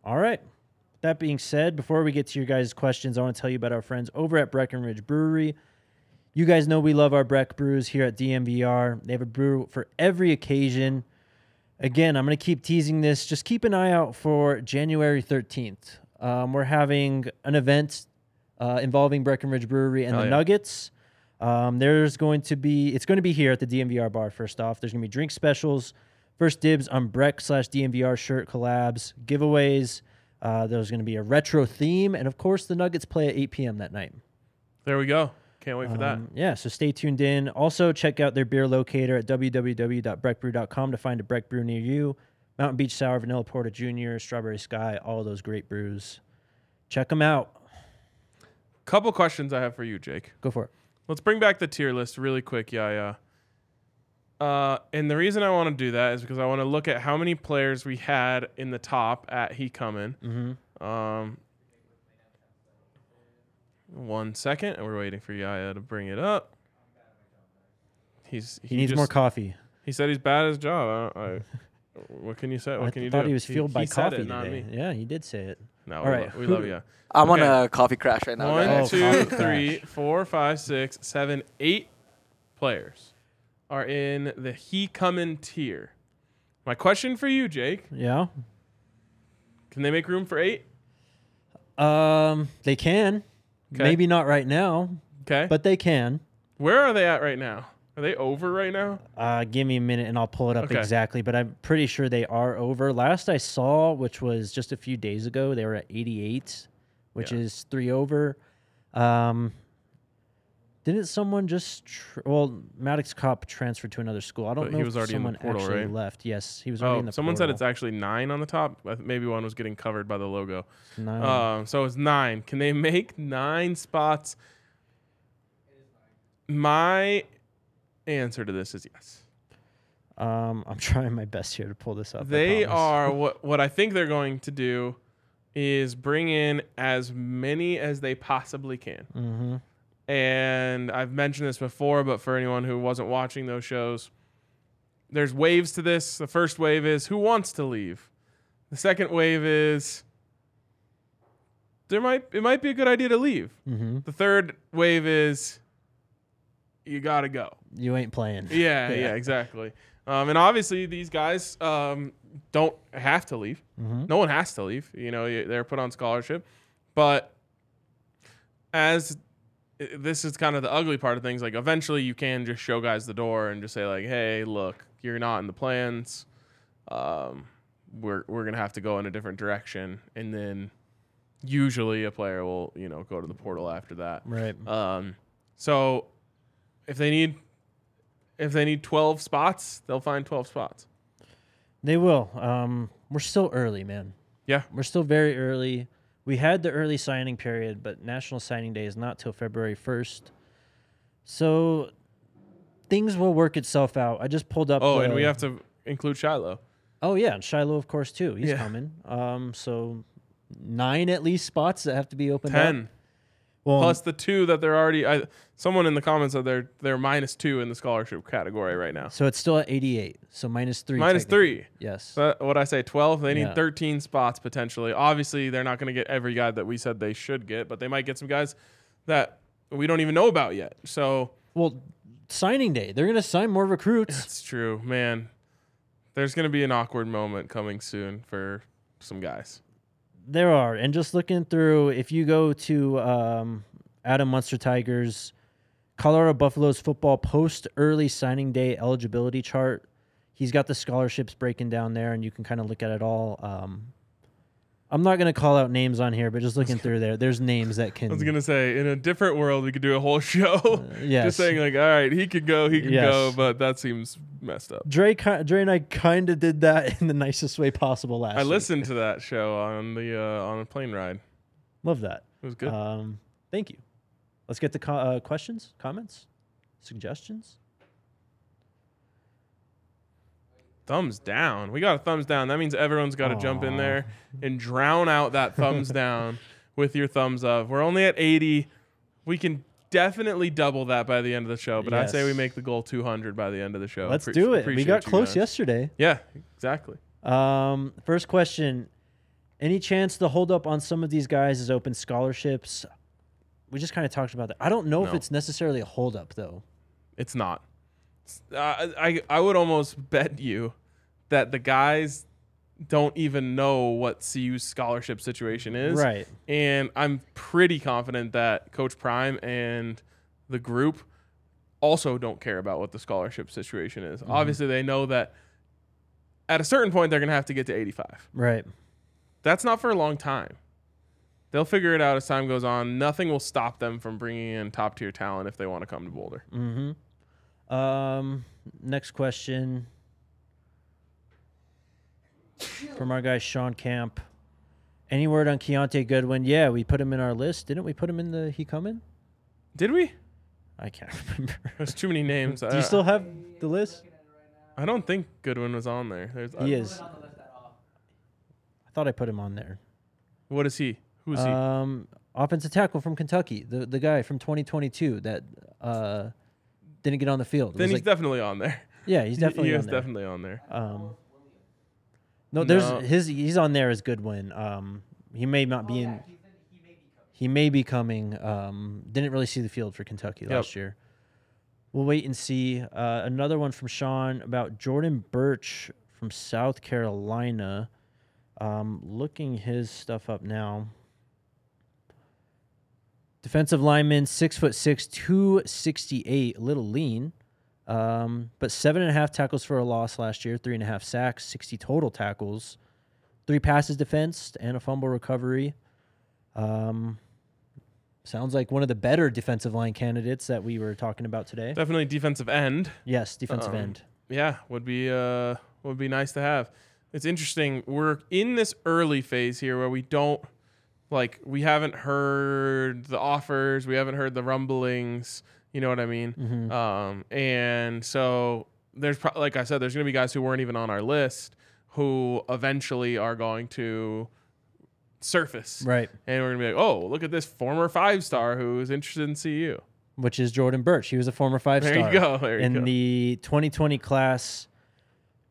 all right. That being said, before we get to your guys' questions, I want to tell you about our friends over at Breckenridge Brewery. You guys know we love our Breck brews here at DNVR. They have a brew for every occasion. Again, I'm going to keep teasing this. Just keep an eye out for January 13th. Um, we're having an event uh, involving Breckenridge Brewery and Hell the yeah. Nuggets. Um, there's going to be it's going to be here at the DNVR bar. First off, there's going to be drink specials, first dibs on Breck slash DNVR shirt collabs, giveaways. Uh, there's going to be a retro theme, and of course, the Nuggets play at 8 p.m. that night. There we go. Can't wait for that. Um, yeah, so stay tuned in. Also, check out their beer locator at www.breckbrew.com to find a Breck brew near you. Mountain Beach Sour, Vanilla Porter Jr., Strawberry Sky, all those great brews. Check them out. Couple questions I have for you, Jake. Go for it. Let's bring back the tier list really quick. Yeah, yeah. Uh, and the reason I want to do that is because I want to look at how many players we had in the top at He coming. Mm-hmm. Um, one second, and we're waiting for Yaya to bring it up. He's He, needs just- more coffee. He said he's bad at his job. I, I, what can you say? What I can you do? I thought do? he was fueled by he said coffee it, not today. me. Yeah, he did say it. No, All we, right, lo- we love you. I'm on a coffee crash right now. One, guys. Oh, two, coffee three, crash. four, five, six, seven, eight players are in the he coming tier. My question for you, Jake: Yeah. Can they make room for eight? Um, they can. 'Kay. Maybe not right now, Okay, but they can. where are they at right now? Are they over right now? Uh, give me a minute and I'll pull it up Okay. exactly, but I'm pretty sure they are over. Last I saw, which was just a few days ago, they were at 88, which Yeah. is three over. Um, didn't someone just, tr- well, Maddox Kopp transferred to another school. I don't But know he if was already in the someone portal, actually right? left. Yes, he was already Oh, in the someone said portal. it's actually nine on the top. I th- Maybe one was getting covered by the logo. Nine. Um, so it's nine. Can they make nine spots? My answer to this is yes. um, I'm trying my best here to pull this up. I They promise. are what what I think they're going to do is bring in as many as they possibly can. Mhm. And I've mentioned this before, but for anyone who wasn't watching those shows, there's waves to this. The first wave is who wants to leave. The second wave is there might it might be a good idea to leave. Mhm. The third wave is you got to go. You ain't playing. Yeah, yeah, Yeah. exactly. Um, and obviously, these guys um, don't have to leave. Mhm. No one has to leave. You know, they're put on scholarship. But as this is kind of the ugly part of things, like eventually you can just show guys the door and just say like, "Hey, look, you're not in the plans. Um, we're we're gonna have to go in a different direction." And then usually a player will you know go to the portal after that. Right. Um, so if they need if they need 12 spots, they'll find 12 spots. They will. Um, we're still early, man. Yeah. We're still very early. We had the early signing period, but National Signing Day is not till February 1st. So things will work itself out. I just pulled up. Oh, and we have to include Shiloh. Oh yeah, and Shiloh, of course, too. He's Yeah. coming. Um, so nine at least spots that have to be opened up. 10 Well, plus the two that they're already I, someone in the comments said they're they're minus 2 in the scholarship category right now. so it's still at 88. So minus three. 3. Yes. So what I say 12, they need Yeah. 13 spots potentially. Obviously, they're not going to get every guy that we said they should get, but they might get some guys that we don't even know about yet. So well, signing day. They're gonna sign more recruits. That's true, man. There's gonna be an awkward moment coming soon for some guys. There are, and just looking through, if you go to um, Adam Munsterteiger's, Colorado Buffaloes football post early signing day eligibility chart, he's got the scholarships breaking down there, and you can kind of look at it all. Um, I'm not gonna call out names on here, but just looking through there, there's names that can. I was gonna say, in a different world, we could do a whole show yes. just saying like, all right, he could go, he could Yes. go, but that seems messed up. Dre, Dre and I kind of did that in the nicest way possible last. I week. listened to that show on the uh, on a plane ride. Love that. It was good. Um, thank you. Let's get to co- uh, questions, comments, suggestions. Thumbs down. We got a thumbs down. That means everyone's got to jump in there and drown out that thumbs down with your thumbs up. We're only at 80. We can definitely double that by the end of the show, but I'd say we make the goal 200 by the end of the show. Let's Appre- do it. We appreciate got you close guys. yesterday. Yeah, exactly. Um, first question: Any chance the holdup on some of these guys is open scholarships? We just kind of talked about that. I don't know if No. it's necessarily a holdup though. It's not. Uh, I I would almost bet you that the guys don't even know what CU's scholarship situation is. Right. And I'm pretty confident that Coach Prime and the group also don't care about what the scholarship situation is. Obviously, they know that at a certain point they're going to have to get to 85. Right. That's not for a long time. They'll figure it out as time goes on. Nothing will stop them from bringing in top tier talent if they want to come to Boulder. Mm-hmm. Um, next question from our guy Sean Camp. Any word on Kiyaunta Goodwin? Yeah, we put him in our list. Didn't we put him in the he coming? Did we? I can't remember. There's too many names. Do you still have the list? I don't think Goodwin was on there. There's, He I- is. I thought I put him on there. What is he? Who is he? Um, offensive tackle from Kentucky, the the guy from 2022 that uh didn't get on the field. It Then was he's like- definitely on there. yeah, he's definitely he on is there. definitely on there. Um, no, there's No. his. He's on there as Goodwin. Um, he may not be in. He may be coming. Um, didn't really see the field for Kentucky last year. We'll wait and see. Uh, another one from Sean about Jordan Burch from South Carolina. Um, looking his stuff up now. Defensive lineman, six foot six, two sixty eight, a little lean. Um, but seven and a half tackles for a loss last year, three and a half sacks, 60 total tackles, three passes defensed, and a fumble recovery. Um, sounds like one of the better defensive line candidates that we were talking about today. Definitely defensive end. Yes, defensive Um, end. Yeah, would be uh would be nice to have. It's interesting. We're in this early phase here where we don't like we haven't heard the offers, we haven't heard the rumblings. You know what I mean? Mm-hmm. Um, and so there's pro- like I said, there's gonna be guys who weren't even on our list who eventually are going to surface. Right. And we're gonna be like, oh, look at this former five star who is interested in CU. Which is Jordan Burch. He was a former five There star. you go. There you in go. the 2020 class.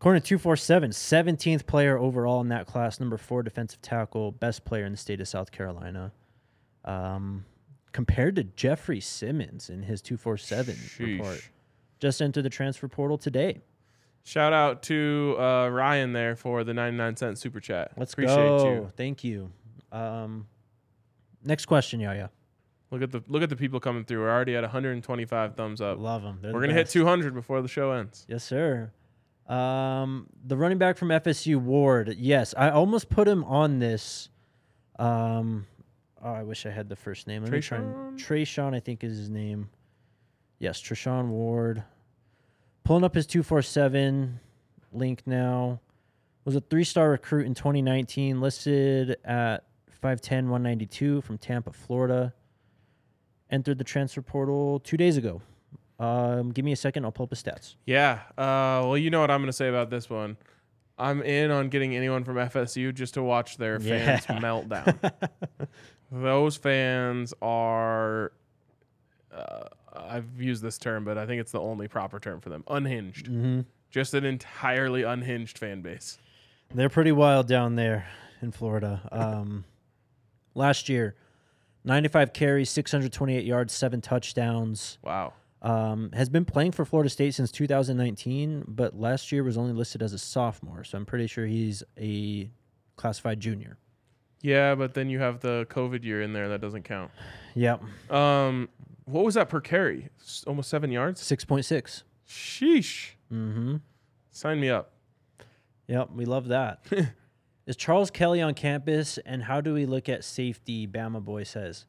According to 247, 17th player overall in that class, number four defensive tackle, best player in the state of South Carolina. Um, compared to Jeffrey Simmons in his 247 report. Just entered the transfer portal today. Shout out to uh, Ryan there for the 99 cent super chat. Let's Appreciate go. you. Thank you. Um, next question, Yaya. Look at the look at the people coming through. We're already at 125 thumbs up. Love them. We're gonna hit 200 before the show ends. Yes, sir. Um, the running back from FSU, Ward. Yes, I almost put him on this. Um, oh, I wish I had the first name. Let and- Treshaun, I think is his name. Yes, Treshaun Ward. Pulling up his two four seven link now. Was a three star recruit in 2019, listed at 5'10", 192 from Tampa, Florida. Entered the transfer portal two days ago. Um, give me a second. I'll pull up his stats. Yeah. Uh, well, you know what I'm gonna say about this one. I'm in on getting anyone from FSU just to watch their Yeah. fans melt down. Those fans are. Uh, I've used this term, but I think it's the only proper term for them. Unhinged. Mm-hmm. Just an entirely unhinged fan base. They're pretty wild down there in Florida. Um, last year, 95 carries, 628 yards, seven touchdowns. Wow. Um, has been playing for Florida State since 2019, but last year was only listed as a sophomore. So I'm pretty sure he's a classified junior. Yeah, but then you have the COVID year in there that doesn't count. Yep, Um, what was that per carry? S- Almost seven yards. 6.6. Sheesh. Mm-hmm. Sign me up. Yep, we love that. Is Charles Kelly on campus, and how do we look at safety? Bama boy says.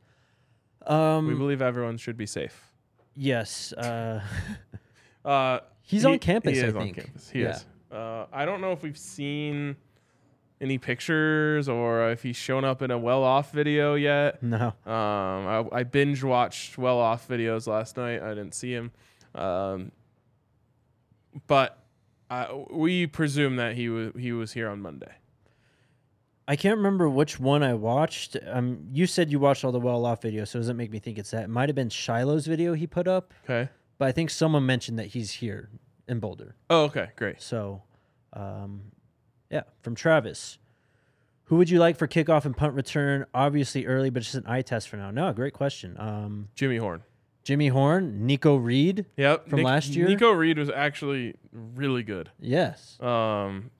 Um, we believe everyone should be safe. Yes. Uh, Uh, He's he- on campus, He I is on campus. He Yeah. is. Uh, I don't know if we've seen any pictures or if he's shown up in a well-off video yet. no. Um, I, I binge watched well-off videos last night. I didn't see him, um, but uh, we presume that he was he was here on Monday. I can't remember which one I watched. Um, you said you watched all the well off videos, so does it make me think it's that? It might have been Shiloh's video he put up, Okay. but I think someone mentioned that he's here in Boulder. Oh, okay. Great. So, um, yeah, from Travis. Who would you like for kickoff and punt return? Obviously early, but just an eye test for now. No, great question. Um, Jimmy Horn. Jimmy Horn, Nikko Reed. Yep. From last year? Nikko Reed was actually really good. Yes. Um,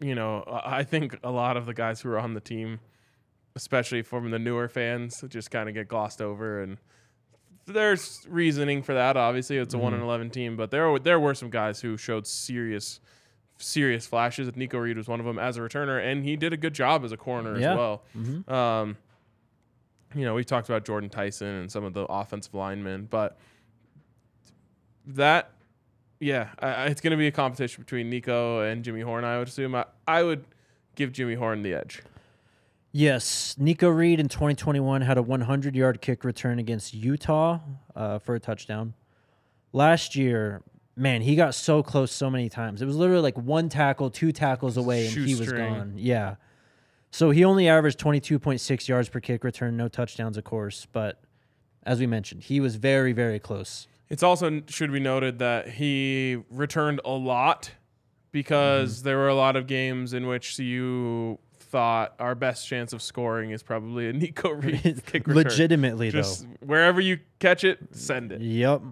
you know, I think a lot of the guys who are on the team, especially from the newer fans, just kind of get glossed over. And there's reasoning for that. Obviously, it's a one and eleven team, but there were- there were some guys who showed serious serious flashes. Nikko Reed was one of them as a returner, and he did a good job as a corner Yeah. as well. Mhm. Um, you know, we talked about Jordan Tyson and some of the offensive linemen, but that, yeah, I, it's going to be a competition between Nikko and Jimmy Horn. I would assume. I, I would give Jimmy Horn the edge. Yes, Nikko Reed in 2021 had a 100 yard kick return against Utah uh, for a touchdown. Last year, man, he got so close so many times. It was literally like one tackle, two tackles away, and he was gone. Yeah. So he only averaged 22.6 yards per kick return, no touchdowns, of course. But as we mentioned, he was very, very close. It's also should be noted that he returned a lot because there were a lot of games in which you thought our best chance of scoring is probably a Nikko Reed kick return. Legitimately, Just wherever you catch it, send it. Yep.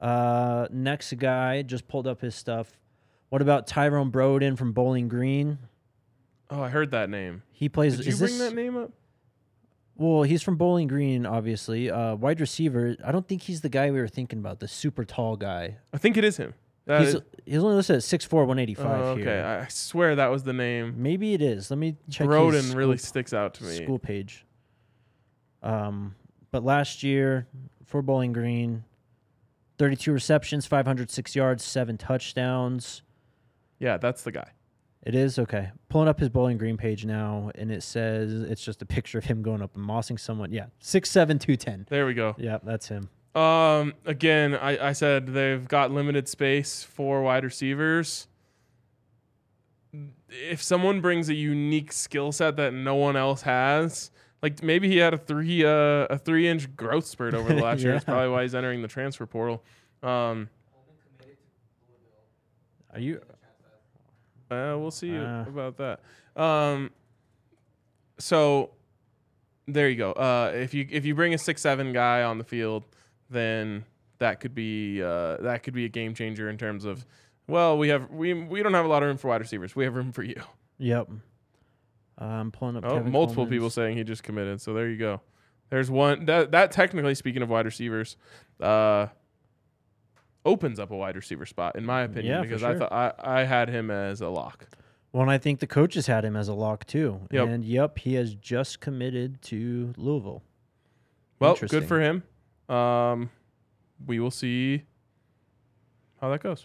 Uh, next guy just pulled up his stuff. What about Tyrone Broden from Bowling Green? Oh, I heard that name. He plays. Did you is bring this, that name up? Well, he's from Bowling Green, obviously. Uh, wide receiver. I don't think he's the guy we were thinking about, the super tall guy. I think it is him. That he's, is- he's only listed at 6'4", 185 oh, okay, here. I swear that was the name. Maybe it is. Let me check. Broden really sticks out to me. school page. Um, but last year for Bowling Green, thirty-two receptions, five hundred six yards, seven touchdowns. Yeah, that's the guy. It is okay. Pulling up his Bowling Green page now, and it says it's just a picture of him going up and mossing someone. Yeah, six seven two ten. There we go. Yeah, that's him. Um, again, I, I said they've got limited space for wide receivers. If someone brings a unique skill set that no one else has, like maybe he had a three uh, a three inch growth spurt over the last year. That's probably why he's entering the transfer portal. Um, Are you? Uh, we'll see Uh. about that. Um, so there you go. Uh, if you if you bring a six seven guy on the field, then that could be uh, that could be a game changer in terms of. Well, we have we we don't have a lot of room for wide receivers. We have room for you. Yep. I'm pulling up. Oh, Kevin multiple Coleman's- people saying he just committed. So there you go. There's one that that technically speaking of wide receivers, uh, opens up a wide receiver spot in my opinion Yeah, because I thought I, I had him as a lock. Well, and I think the coaches had him as a lock too. Yep. And yep, he has just committed to Louisville. Well, good for him. Um, we will see how that goes.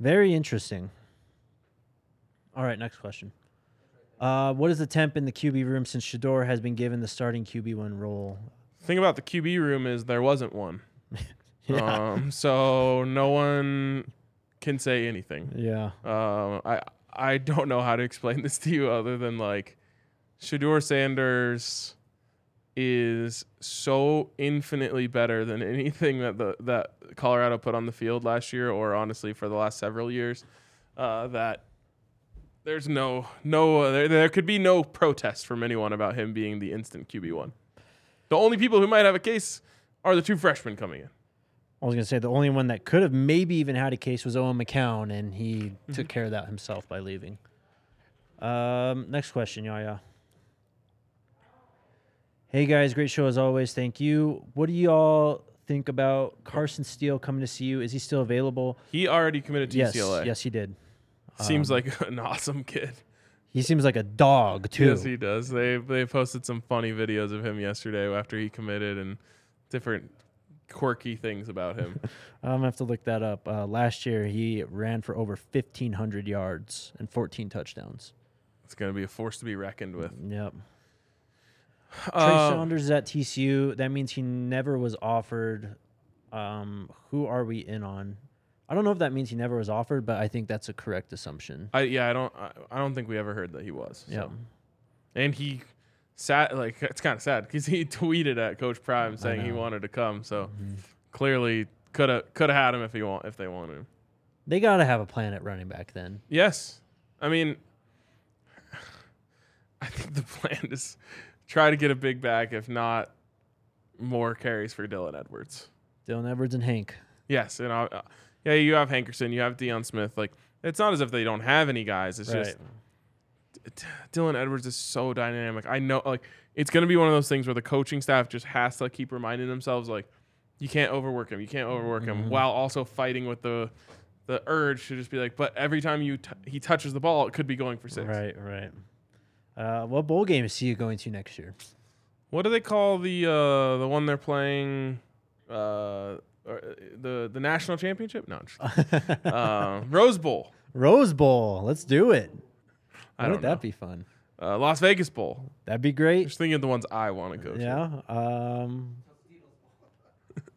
Very interesting. All right, next question. Uh, what is the temp in the QB room since Shedeur has been given the starting QB one role? thing about the QB room is there wasn't one. Yeah. Um, so no one can say anything. Yeah. Um, I I don't know how to explain this to you other than like Shedeur Sanders is so infinitely better than anything that the that Colorado put on the field last year or honestly for the last several years uh, that there's no no uh, there, there could be no protest from anyone about him being the instant QB one. The only people who might have a case are the two freshmen coming in. I was gonna say the only one that could have maybe even had a case was Owen McCown, and he Mm-hmm. took care of that himself by leaving. Um, next question, Yaya. Hey guys, great show as always. Thank you. What do y'all think about Carson Steele coming to CU? Is he still available? He already committed to yes, UCLA. yes, he did. Seems like an awesome kid. He seems like a dog too. Yes, he does. They they posted some funny videos of him yesterday after he committed and different quirky things about him. I'm gonna have to look that up. Uh, last year, he ran for over 1,500 yards and 14 touchdowns. it's going to be a force to be reckoned with. Yep. Trey Um, Sanders is at TCU. That means he never was offered. Um, who are we in on? I don't know if that means he never was offered, but I think that's a correct assumption. I yeah, I don't I, I don't think we ever heard that he was. so. Yep. And he sat like it's kind of sad because he tweeted at Coach Prime saying he. Mm-hmm. wanted to come. So clearly could have could have had him if he want if they wanted him. They got to have a plan at running back then. Yes. I mean, I think the plan is try to get a big back, if not more carries for Dylan Edwards. Dylan Edwards and Hank. Yes, and uh, yeah, you have Hankerson, you have Deion Smith. Like It's not as if they don't have any guys. It's Right. just Dylan Edwards is so dynamic. I know like it's gonna be one of those things where the coaching staff just has to keep reminding themselves like you can't overwork him, you can't overwork Mm-hmm. him, while also fighting with the the urge to just be like, but every time you t- he touches the ball, it could be going for six. Right, right. Uh, what bowl games CU going to next year? What do they call the uh, the one they're playing? Uh, uh, the the national championship? No, just, uh, Rose Bowl. Rose Bowl. Let's do it. I Wouldn't don't know. that be fun? Uh, Las Vegas Bowl. That'd be great. Just thinking of the ones I want to go to. Yeah. Um,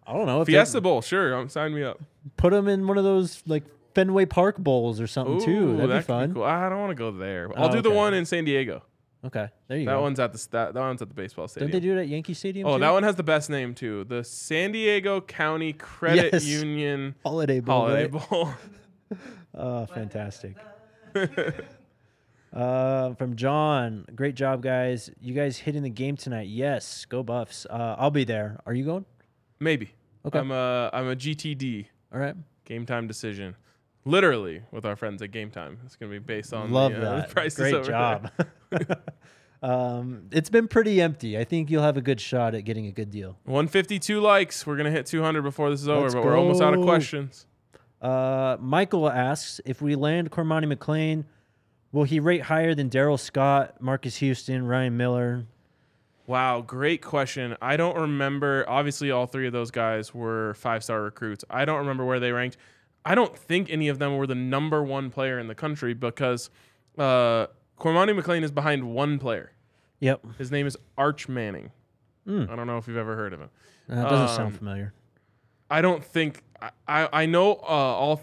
I don't know. If they- Fiesta Bowl, sure. Um, sign me up. Put them in one of those like Fenway Park bowls or something too. That'd that be could fun. cool. I don't want to go there. I'll Oh, do the okay. one in San Diego. Okay, there you That go. one's at the sta- that one's at the baseball stadium. Don't they do it at Yankee Stadium? oh, too? that one has the best name too. The San Diego County Credit Yes. Union Holiday Bowl. Holiday right? Bowl. Oh, fantastic. uh, from John, great job, guys. You guys hitting the game tonight? Yes, go Buffs. Uh, I'll be there. Are you going? Maybe. Okay. I'm a I'm a GTD. All right. Game time decision. Literally with our friends at Game Time. It's gonna be based on Love the, uh, that. the prices Great over job. um, it's been pretty empty. I think you'll have a good shot at getting a good deal. 152 likes. We're gonna hit 200 before this is over, Let's but we're almost out of questions. Uh, Michael asks if we land Cormani McClain, will he rate higher than Darrell Scott, Marcus Houston, Ryan Miller? Wow, great question. I don't remember. Obviously, all three of those guys were five star recruits. I don't remember where they ranked. I don't think any of them were the number one player in the country because uh, Cormani McClain is behind one player. Yep, His name is Arch Manning. Mm. I don't know if you've ever heard of him. that doesn't Um, sound familiar. I don't think I, I, I know uh, all.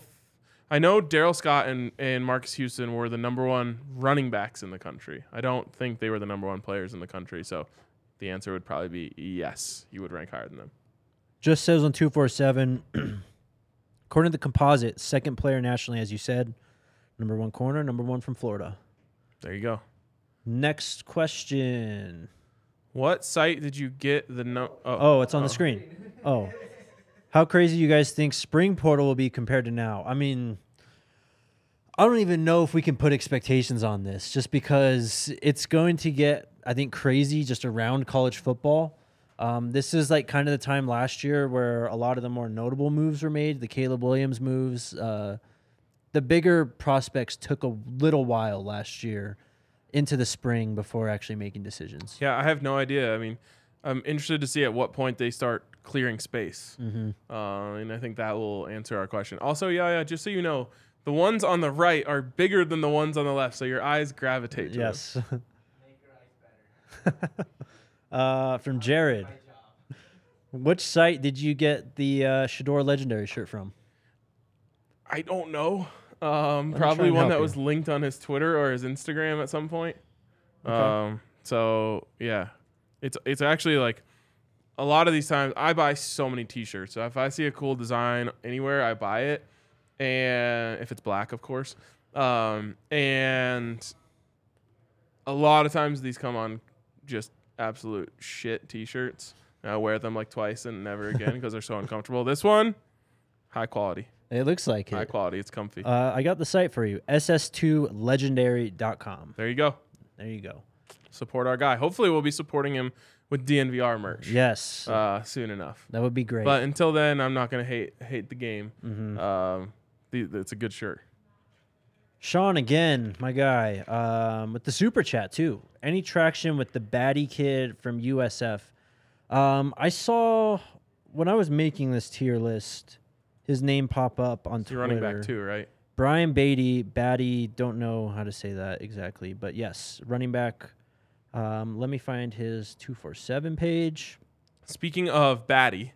I know Darrell Scott and, and Marcus Houston were the number one running backs in the country. I don't think they were the number one players in the country. So the answer would probably be yes. You would rank higher than them. Just says on two four seven. According to the composite, second player nationally, as you said, number one corner, number one from Florida. There you go. Next question. What site did you get the no? Oh, Oh, it's on the oh. screen. Oh. How crazy you guys think spring portal will be compared to now? I mean, I don't even know if we can put expectations on this just because it's going to get, I think, crazy just around college football. Um, this is like kind of the time last year where a lot of the more notable moves were made, the Caleb Williams moves. Uh, the bigger prospects took a little while last year into the spring before actually making decisions. Yeah, I have no idea. I mean, I'm interested to see at what point they start clearing space, Mm-hmm. uh, and I think that will answer our question. Also, yeah, yeah. Just so you know, the ones on the right are bigger than the ones on the left, so your eyes gravitate. To them. Yes. uh, from Jared. Which site did you get the uh, Shedeur Legendary shirt from? I don't know. Um, probably one that you. was linked on his Twitter or his Instagram at some point. Um, so yeah, it's it's actually like a lot of these times I buy so many T-shirts. So if I see a cool design anywhere, I buy it, and if it's black, of course. Um, and a lot of times these come on just absolute shit T-shirts. And I wear them like twice and never again because they're so uncomfortable. This one, high quality. It looks like High it. quality. It's comfy. Uh, I got the site for you ss2legendary.com. there you go. There you go. Support our guy. Hopefully, we'll be supporting him with DNVR merch. Yes. Uh, soon enough. that would be great. But until then, I'm not gonna hate hate the game. Mm-hmm. Um, the, it's a good shirt. Sean again, my guy, um, with the super chat too. Any traction with the baddie kid from USF? Um, I saw when I was making this tier list, his name pop up on You're Twitter. running back too, right? Brian Beatty, Batty, don't know how to say that exactly, but yes, running back. Um, let me find his 247 page. Speaking of Batty,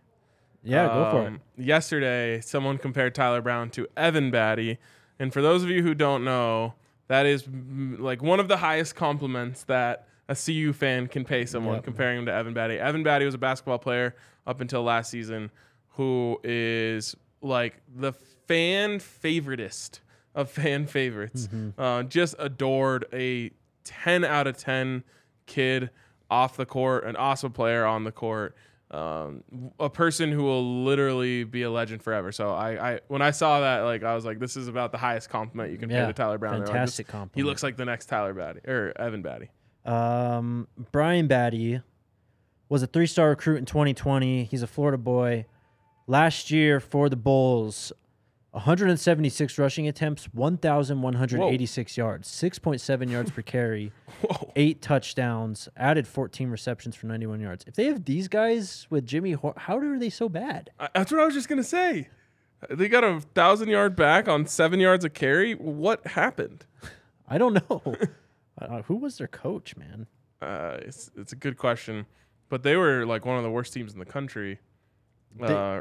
Yeah, go for it. um, Yesterday, someone compared Tyler Brown to Evan Battey, and for those of you who don't know, that is mm, like one of the highest compliments that a CU fan can pay someone Yep. comparing him to Evan Battey. Evan Battey was a basketball player up until last season, who is like the fan favoritist of fan favorites. Uh, just adored a 10 out of 10 kid off the court, an awesome player on the court. Um, a person who will literally be a legend forever. So I, I when I saw that, like I was like, this is about the highest compliment you can pay to Tyler Brown. They're like, fantastic this- He looks like the next Tyler Batty or Evan Battey. Um, Brian Battie was a three-star recruit in 2020. He's a Florida boy. Last year for the Bulls, 176 rushing attempts, 1,186 yards, 6.7 yards per carry, Whoa. eight touchdowns, added 14 receptions for 91 yards. If they have these guys with Jimmy, Hor- how are they so bad? I- That's what I was just gonna say. They got a thousand yard back on seven yards of carry. What happened? I don't know. uh, who was their coach, man? Uh, it's it's a good question, but they were like one of the worst teams in the country, uh,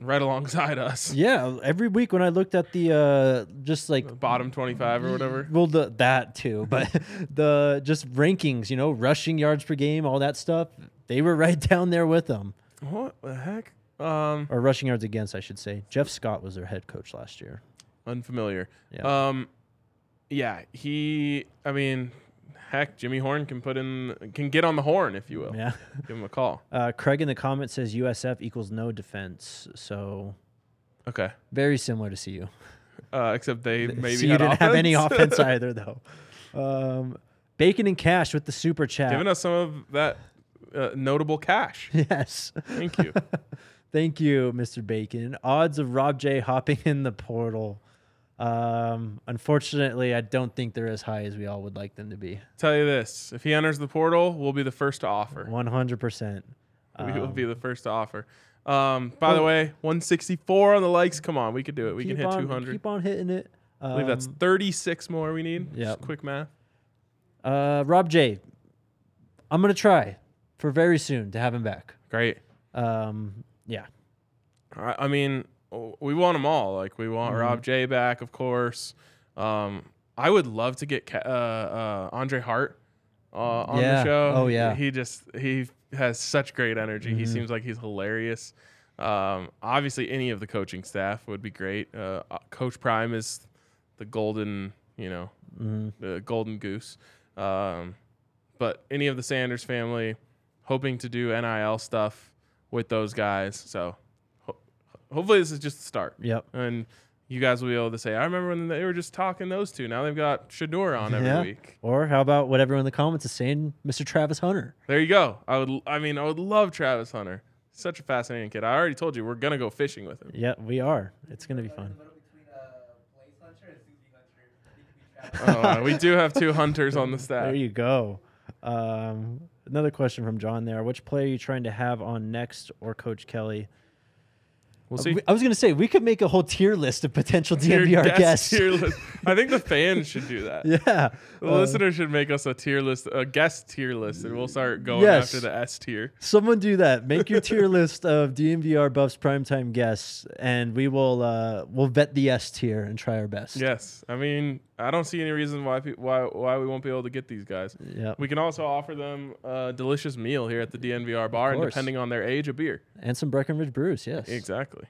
right alongside us. Yeah, every week when I looked at the uh just like Bottom twenty five or whatever. well the that too, but the just rankings, you know, rushing yards per game, all that stuff, they were right down there with them. What the heck? Um, Or rushing yards against, I should say. Jeff Scott was their head coach last year. unfamiliar. Yeah. Um, yeah, he. I mean, heck, Jimmy Horn can put in, can get on the horn if you will. Yeah. Give him a call. Uh, Craig in the comments says USF equals no defense, so Okay. very similar to CU. Uh, except they maybe CU had didn't have any offense. offense either, though. Um, Bacon and Cash with the super chat. Giving us some of that uh, notable cash. yes. Thank you. Thank you, Mr. Bacon. Odds of Rob J hopping in the portal. Um, unfortunately, I don't think they're as high as we all would like them to be. Tell you this: if he enters the portal, we'll be the first to offer. One hundred percent. we will be the first to offer. Um, by the way, 164 on the likes. Come on, we could do it. We can hit 200. Keep on hitting it. I believe that's 36 more we need. Yeah. quick math. uh, Rob J. I'm gonna try for very soon to have him back. Great. Um, yeah, I, I mean, we want them all. Like we want Mm-hmm. Rob J back, of course. Um, I would love to get uh, uh, Andre Hart uh, on Yeah. the show. Oh, yeah. Mm-hmm. he just he has such great energy. He seems like he's hilarious. Um, obviously, any of the coaching staff would be great. Uh, uh, Coach Prime is the golden, you know, Mm-hmm. the golden goose. Um, but any of the Sanders family, hoping to do NIL stuff with those guys. So hopefully this is just the start. Yep. And you guys will be able to say, I remember when they were just talking those two. Now they've got Shedeur on every yeah. week. Or how about what everyone in the comments is saying, Mr. Travis Hunter? There you go. I would. I mean, I would love Travis Hunter. Such a fascinating kid. I already told you we're gonna go fishing with him. Yeah, we are. It's gonna be fun. Oh, we do have two hunters on the staff. There you go. Um, another question from John there. Which player are you trying to have on next or Coach Kelly? We'll Uh, see. I was going to say, we could make a whole tier list of potential Tier DNVR guest guests. tier list. I think the fans should do that. yeah. The Uh, listener should make us a tier list, a guest tier list, and we'll start going Yes. after the S tier. someone do that. Make your tier list of DNVR Buffs primetime guests, and we will uh, we'll vet the S tier and try our best. Yes, I mean, I don't see any reason why pe- why why we won't be able to get these guys. Yeah. We can also offer them a delicious meal here at the DNVR bar, and course. depending on their age, a beer. And some Breckenridge brews. Yes. Exactly.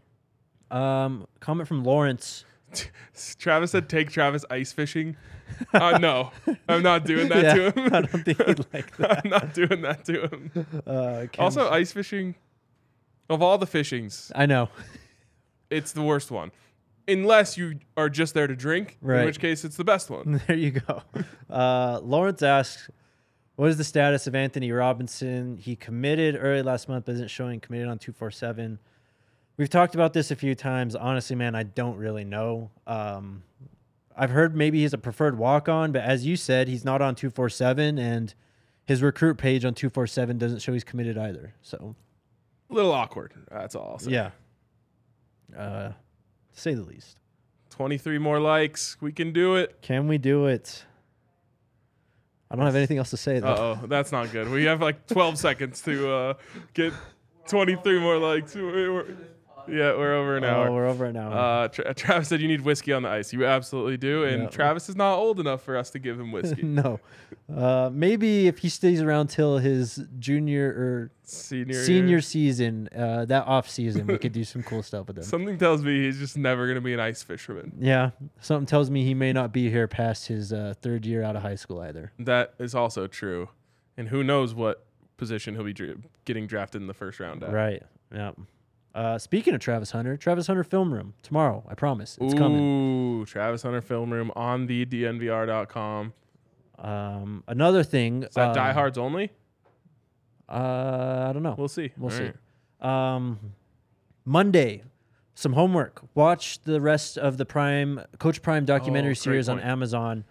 Um, comment from Lawrence. Travis said, "Take Travis ice fishing." Uh, no, I'm not doing that Yeah, to him. I don't think he'd like that. I'm not doing that to him. Uh, Also, ice fishing. Of all the fishings, I know. it's the worst one. Unless you are just there to drink, Right. in which case it's the best one. There you go. Uh, Lawrence asks, "What is the status of Anthony Robinson? He committed early last month, but isn't showing committed on two four seven. We've talked about this a few times. Honestly, man, I don't really know. Um, I've heard maybe he's a preferred walk on, but as you said, he's not on two four seven, and his recruit page on two four seven doesn't show he's committed either. So A little awkward. That's all. Yeah, uh, to say the least. 23 more likes. We can do it. Can we do it? I don't have anything else to say. Uh oh, that's not good. We have like 12 seconds to uh, get 23 more likes. We're- we're- yeah, we're over an Oh, hour. we're over an hour. Uh, Tra- Travis said you need whiskey on the ice. You absolutely do, and Yeah. Travis is not old enough for us to give him whiskey. no. Uh, maybe if he stays around till his junior or Senior, senior season, uh, that off season, we could do some cool stuff with him. Something tells me he's just never gonna be an ice fisherman. yeah, something tells me he may not be here past his uh, third year out of high school either. That is also true, and who knows what position he'll be dra- getting drafted in the first round. At. Right. Yeah. Uh, speaking of Travis Hunter, Travis Hunter Film Room tomorrow. I promise it's coming. Ooh, Travis Hunter Film Room on the DNVR.com. Um, another thing. Is that uh, diehards only? Uh, I don't know. We'll see. We'll All see. right. Um, Monday, some homework. Watch the rest of the Prime Coach Prime documentary Oh, series on. Amazon.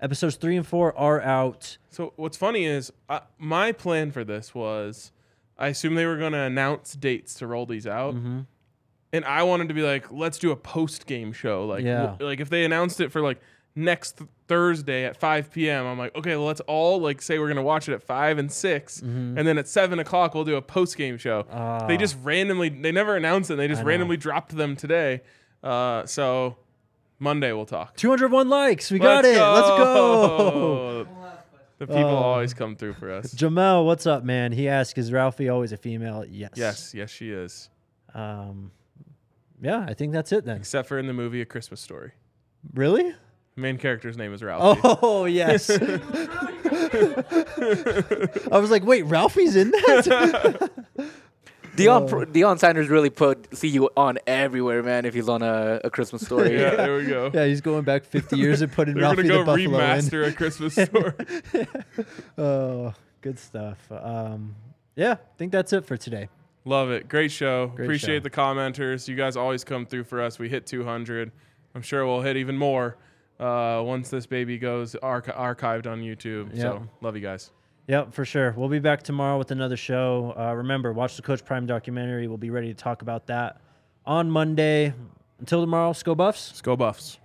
Episodes three and four are out. So what's funny is uh, my plan for this was I assume they were going to announce dates to roll these out. Mm-hmm. And I wanted to be like, let's do a post game show. Like, Yeah. w- like if they announced it for like next th- Thursday at 5 p.m., I'm like, okay, well, let's all like say we're gonna watch it at five and 6 and then at seven o'clock we'll do a post game show. Mm-hmm. Ah. they just randomly, they never announced it. They just randomly dropped them today. Uh, so Monday we'll talk. 201 likes. We got it. Let's go. The people Oh. always come through for us. Jamel, what's up, man? He asked, "Is Ralphie always a female?" Yes. Yes, yes, she is. Um, yeah, I think that's it then. Except for in the movie A Christmas Story. Really? The main character's name is Ralphie. Oh yes. I was like, wait, Ralphie's in that? Deion pro- Deion Sanders really put see you on everywhere, man. If he's on a, a Christmas story, Yeah, there we go. yeah, he's going back 50 years and putting They're Ralphie gonna the go Buffalo in. remaster A Christmas Story. Oh, good stuff. Um, yeah, I think that's it for today. Love it. Great show. Great Appreciate show. the commenters. You guys always come through for us. We hit 200. I'm sure we'll hit even more uh, once this baby goes arch- archived on YouTube. Yeah. So love you guys. Yep, for sure. We'll be back tomorrow with another show. Uh, remember, watch the Coach Prime documentary. We'll be ready to talk about that on Monday. Until tomorrow, Sko Buffs. Go Buffs.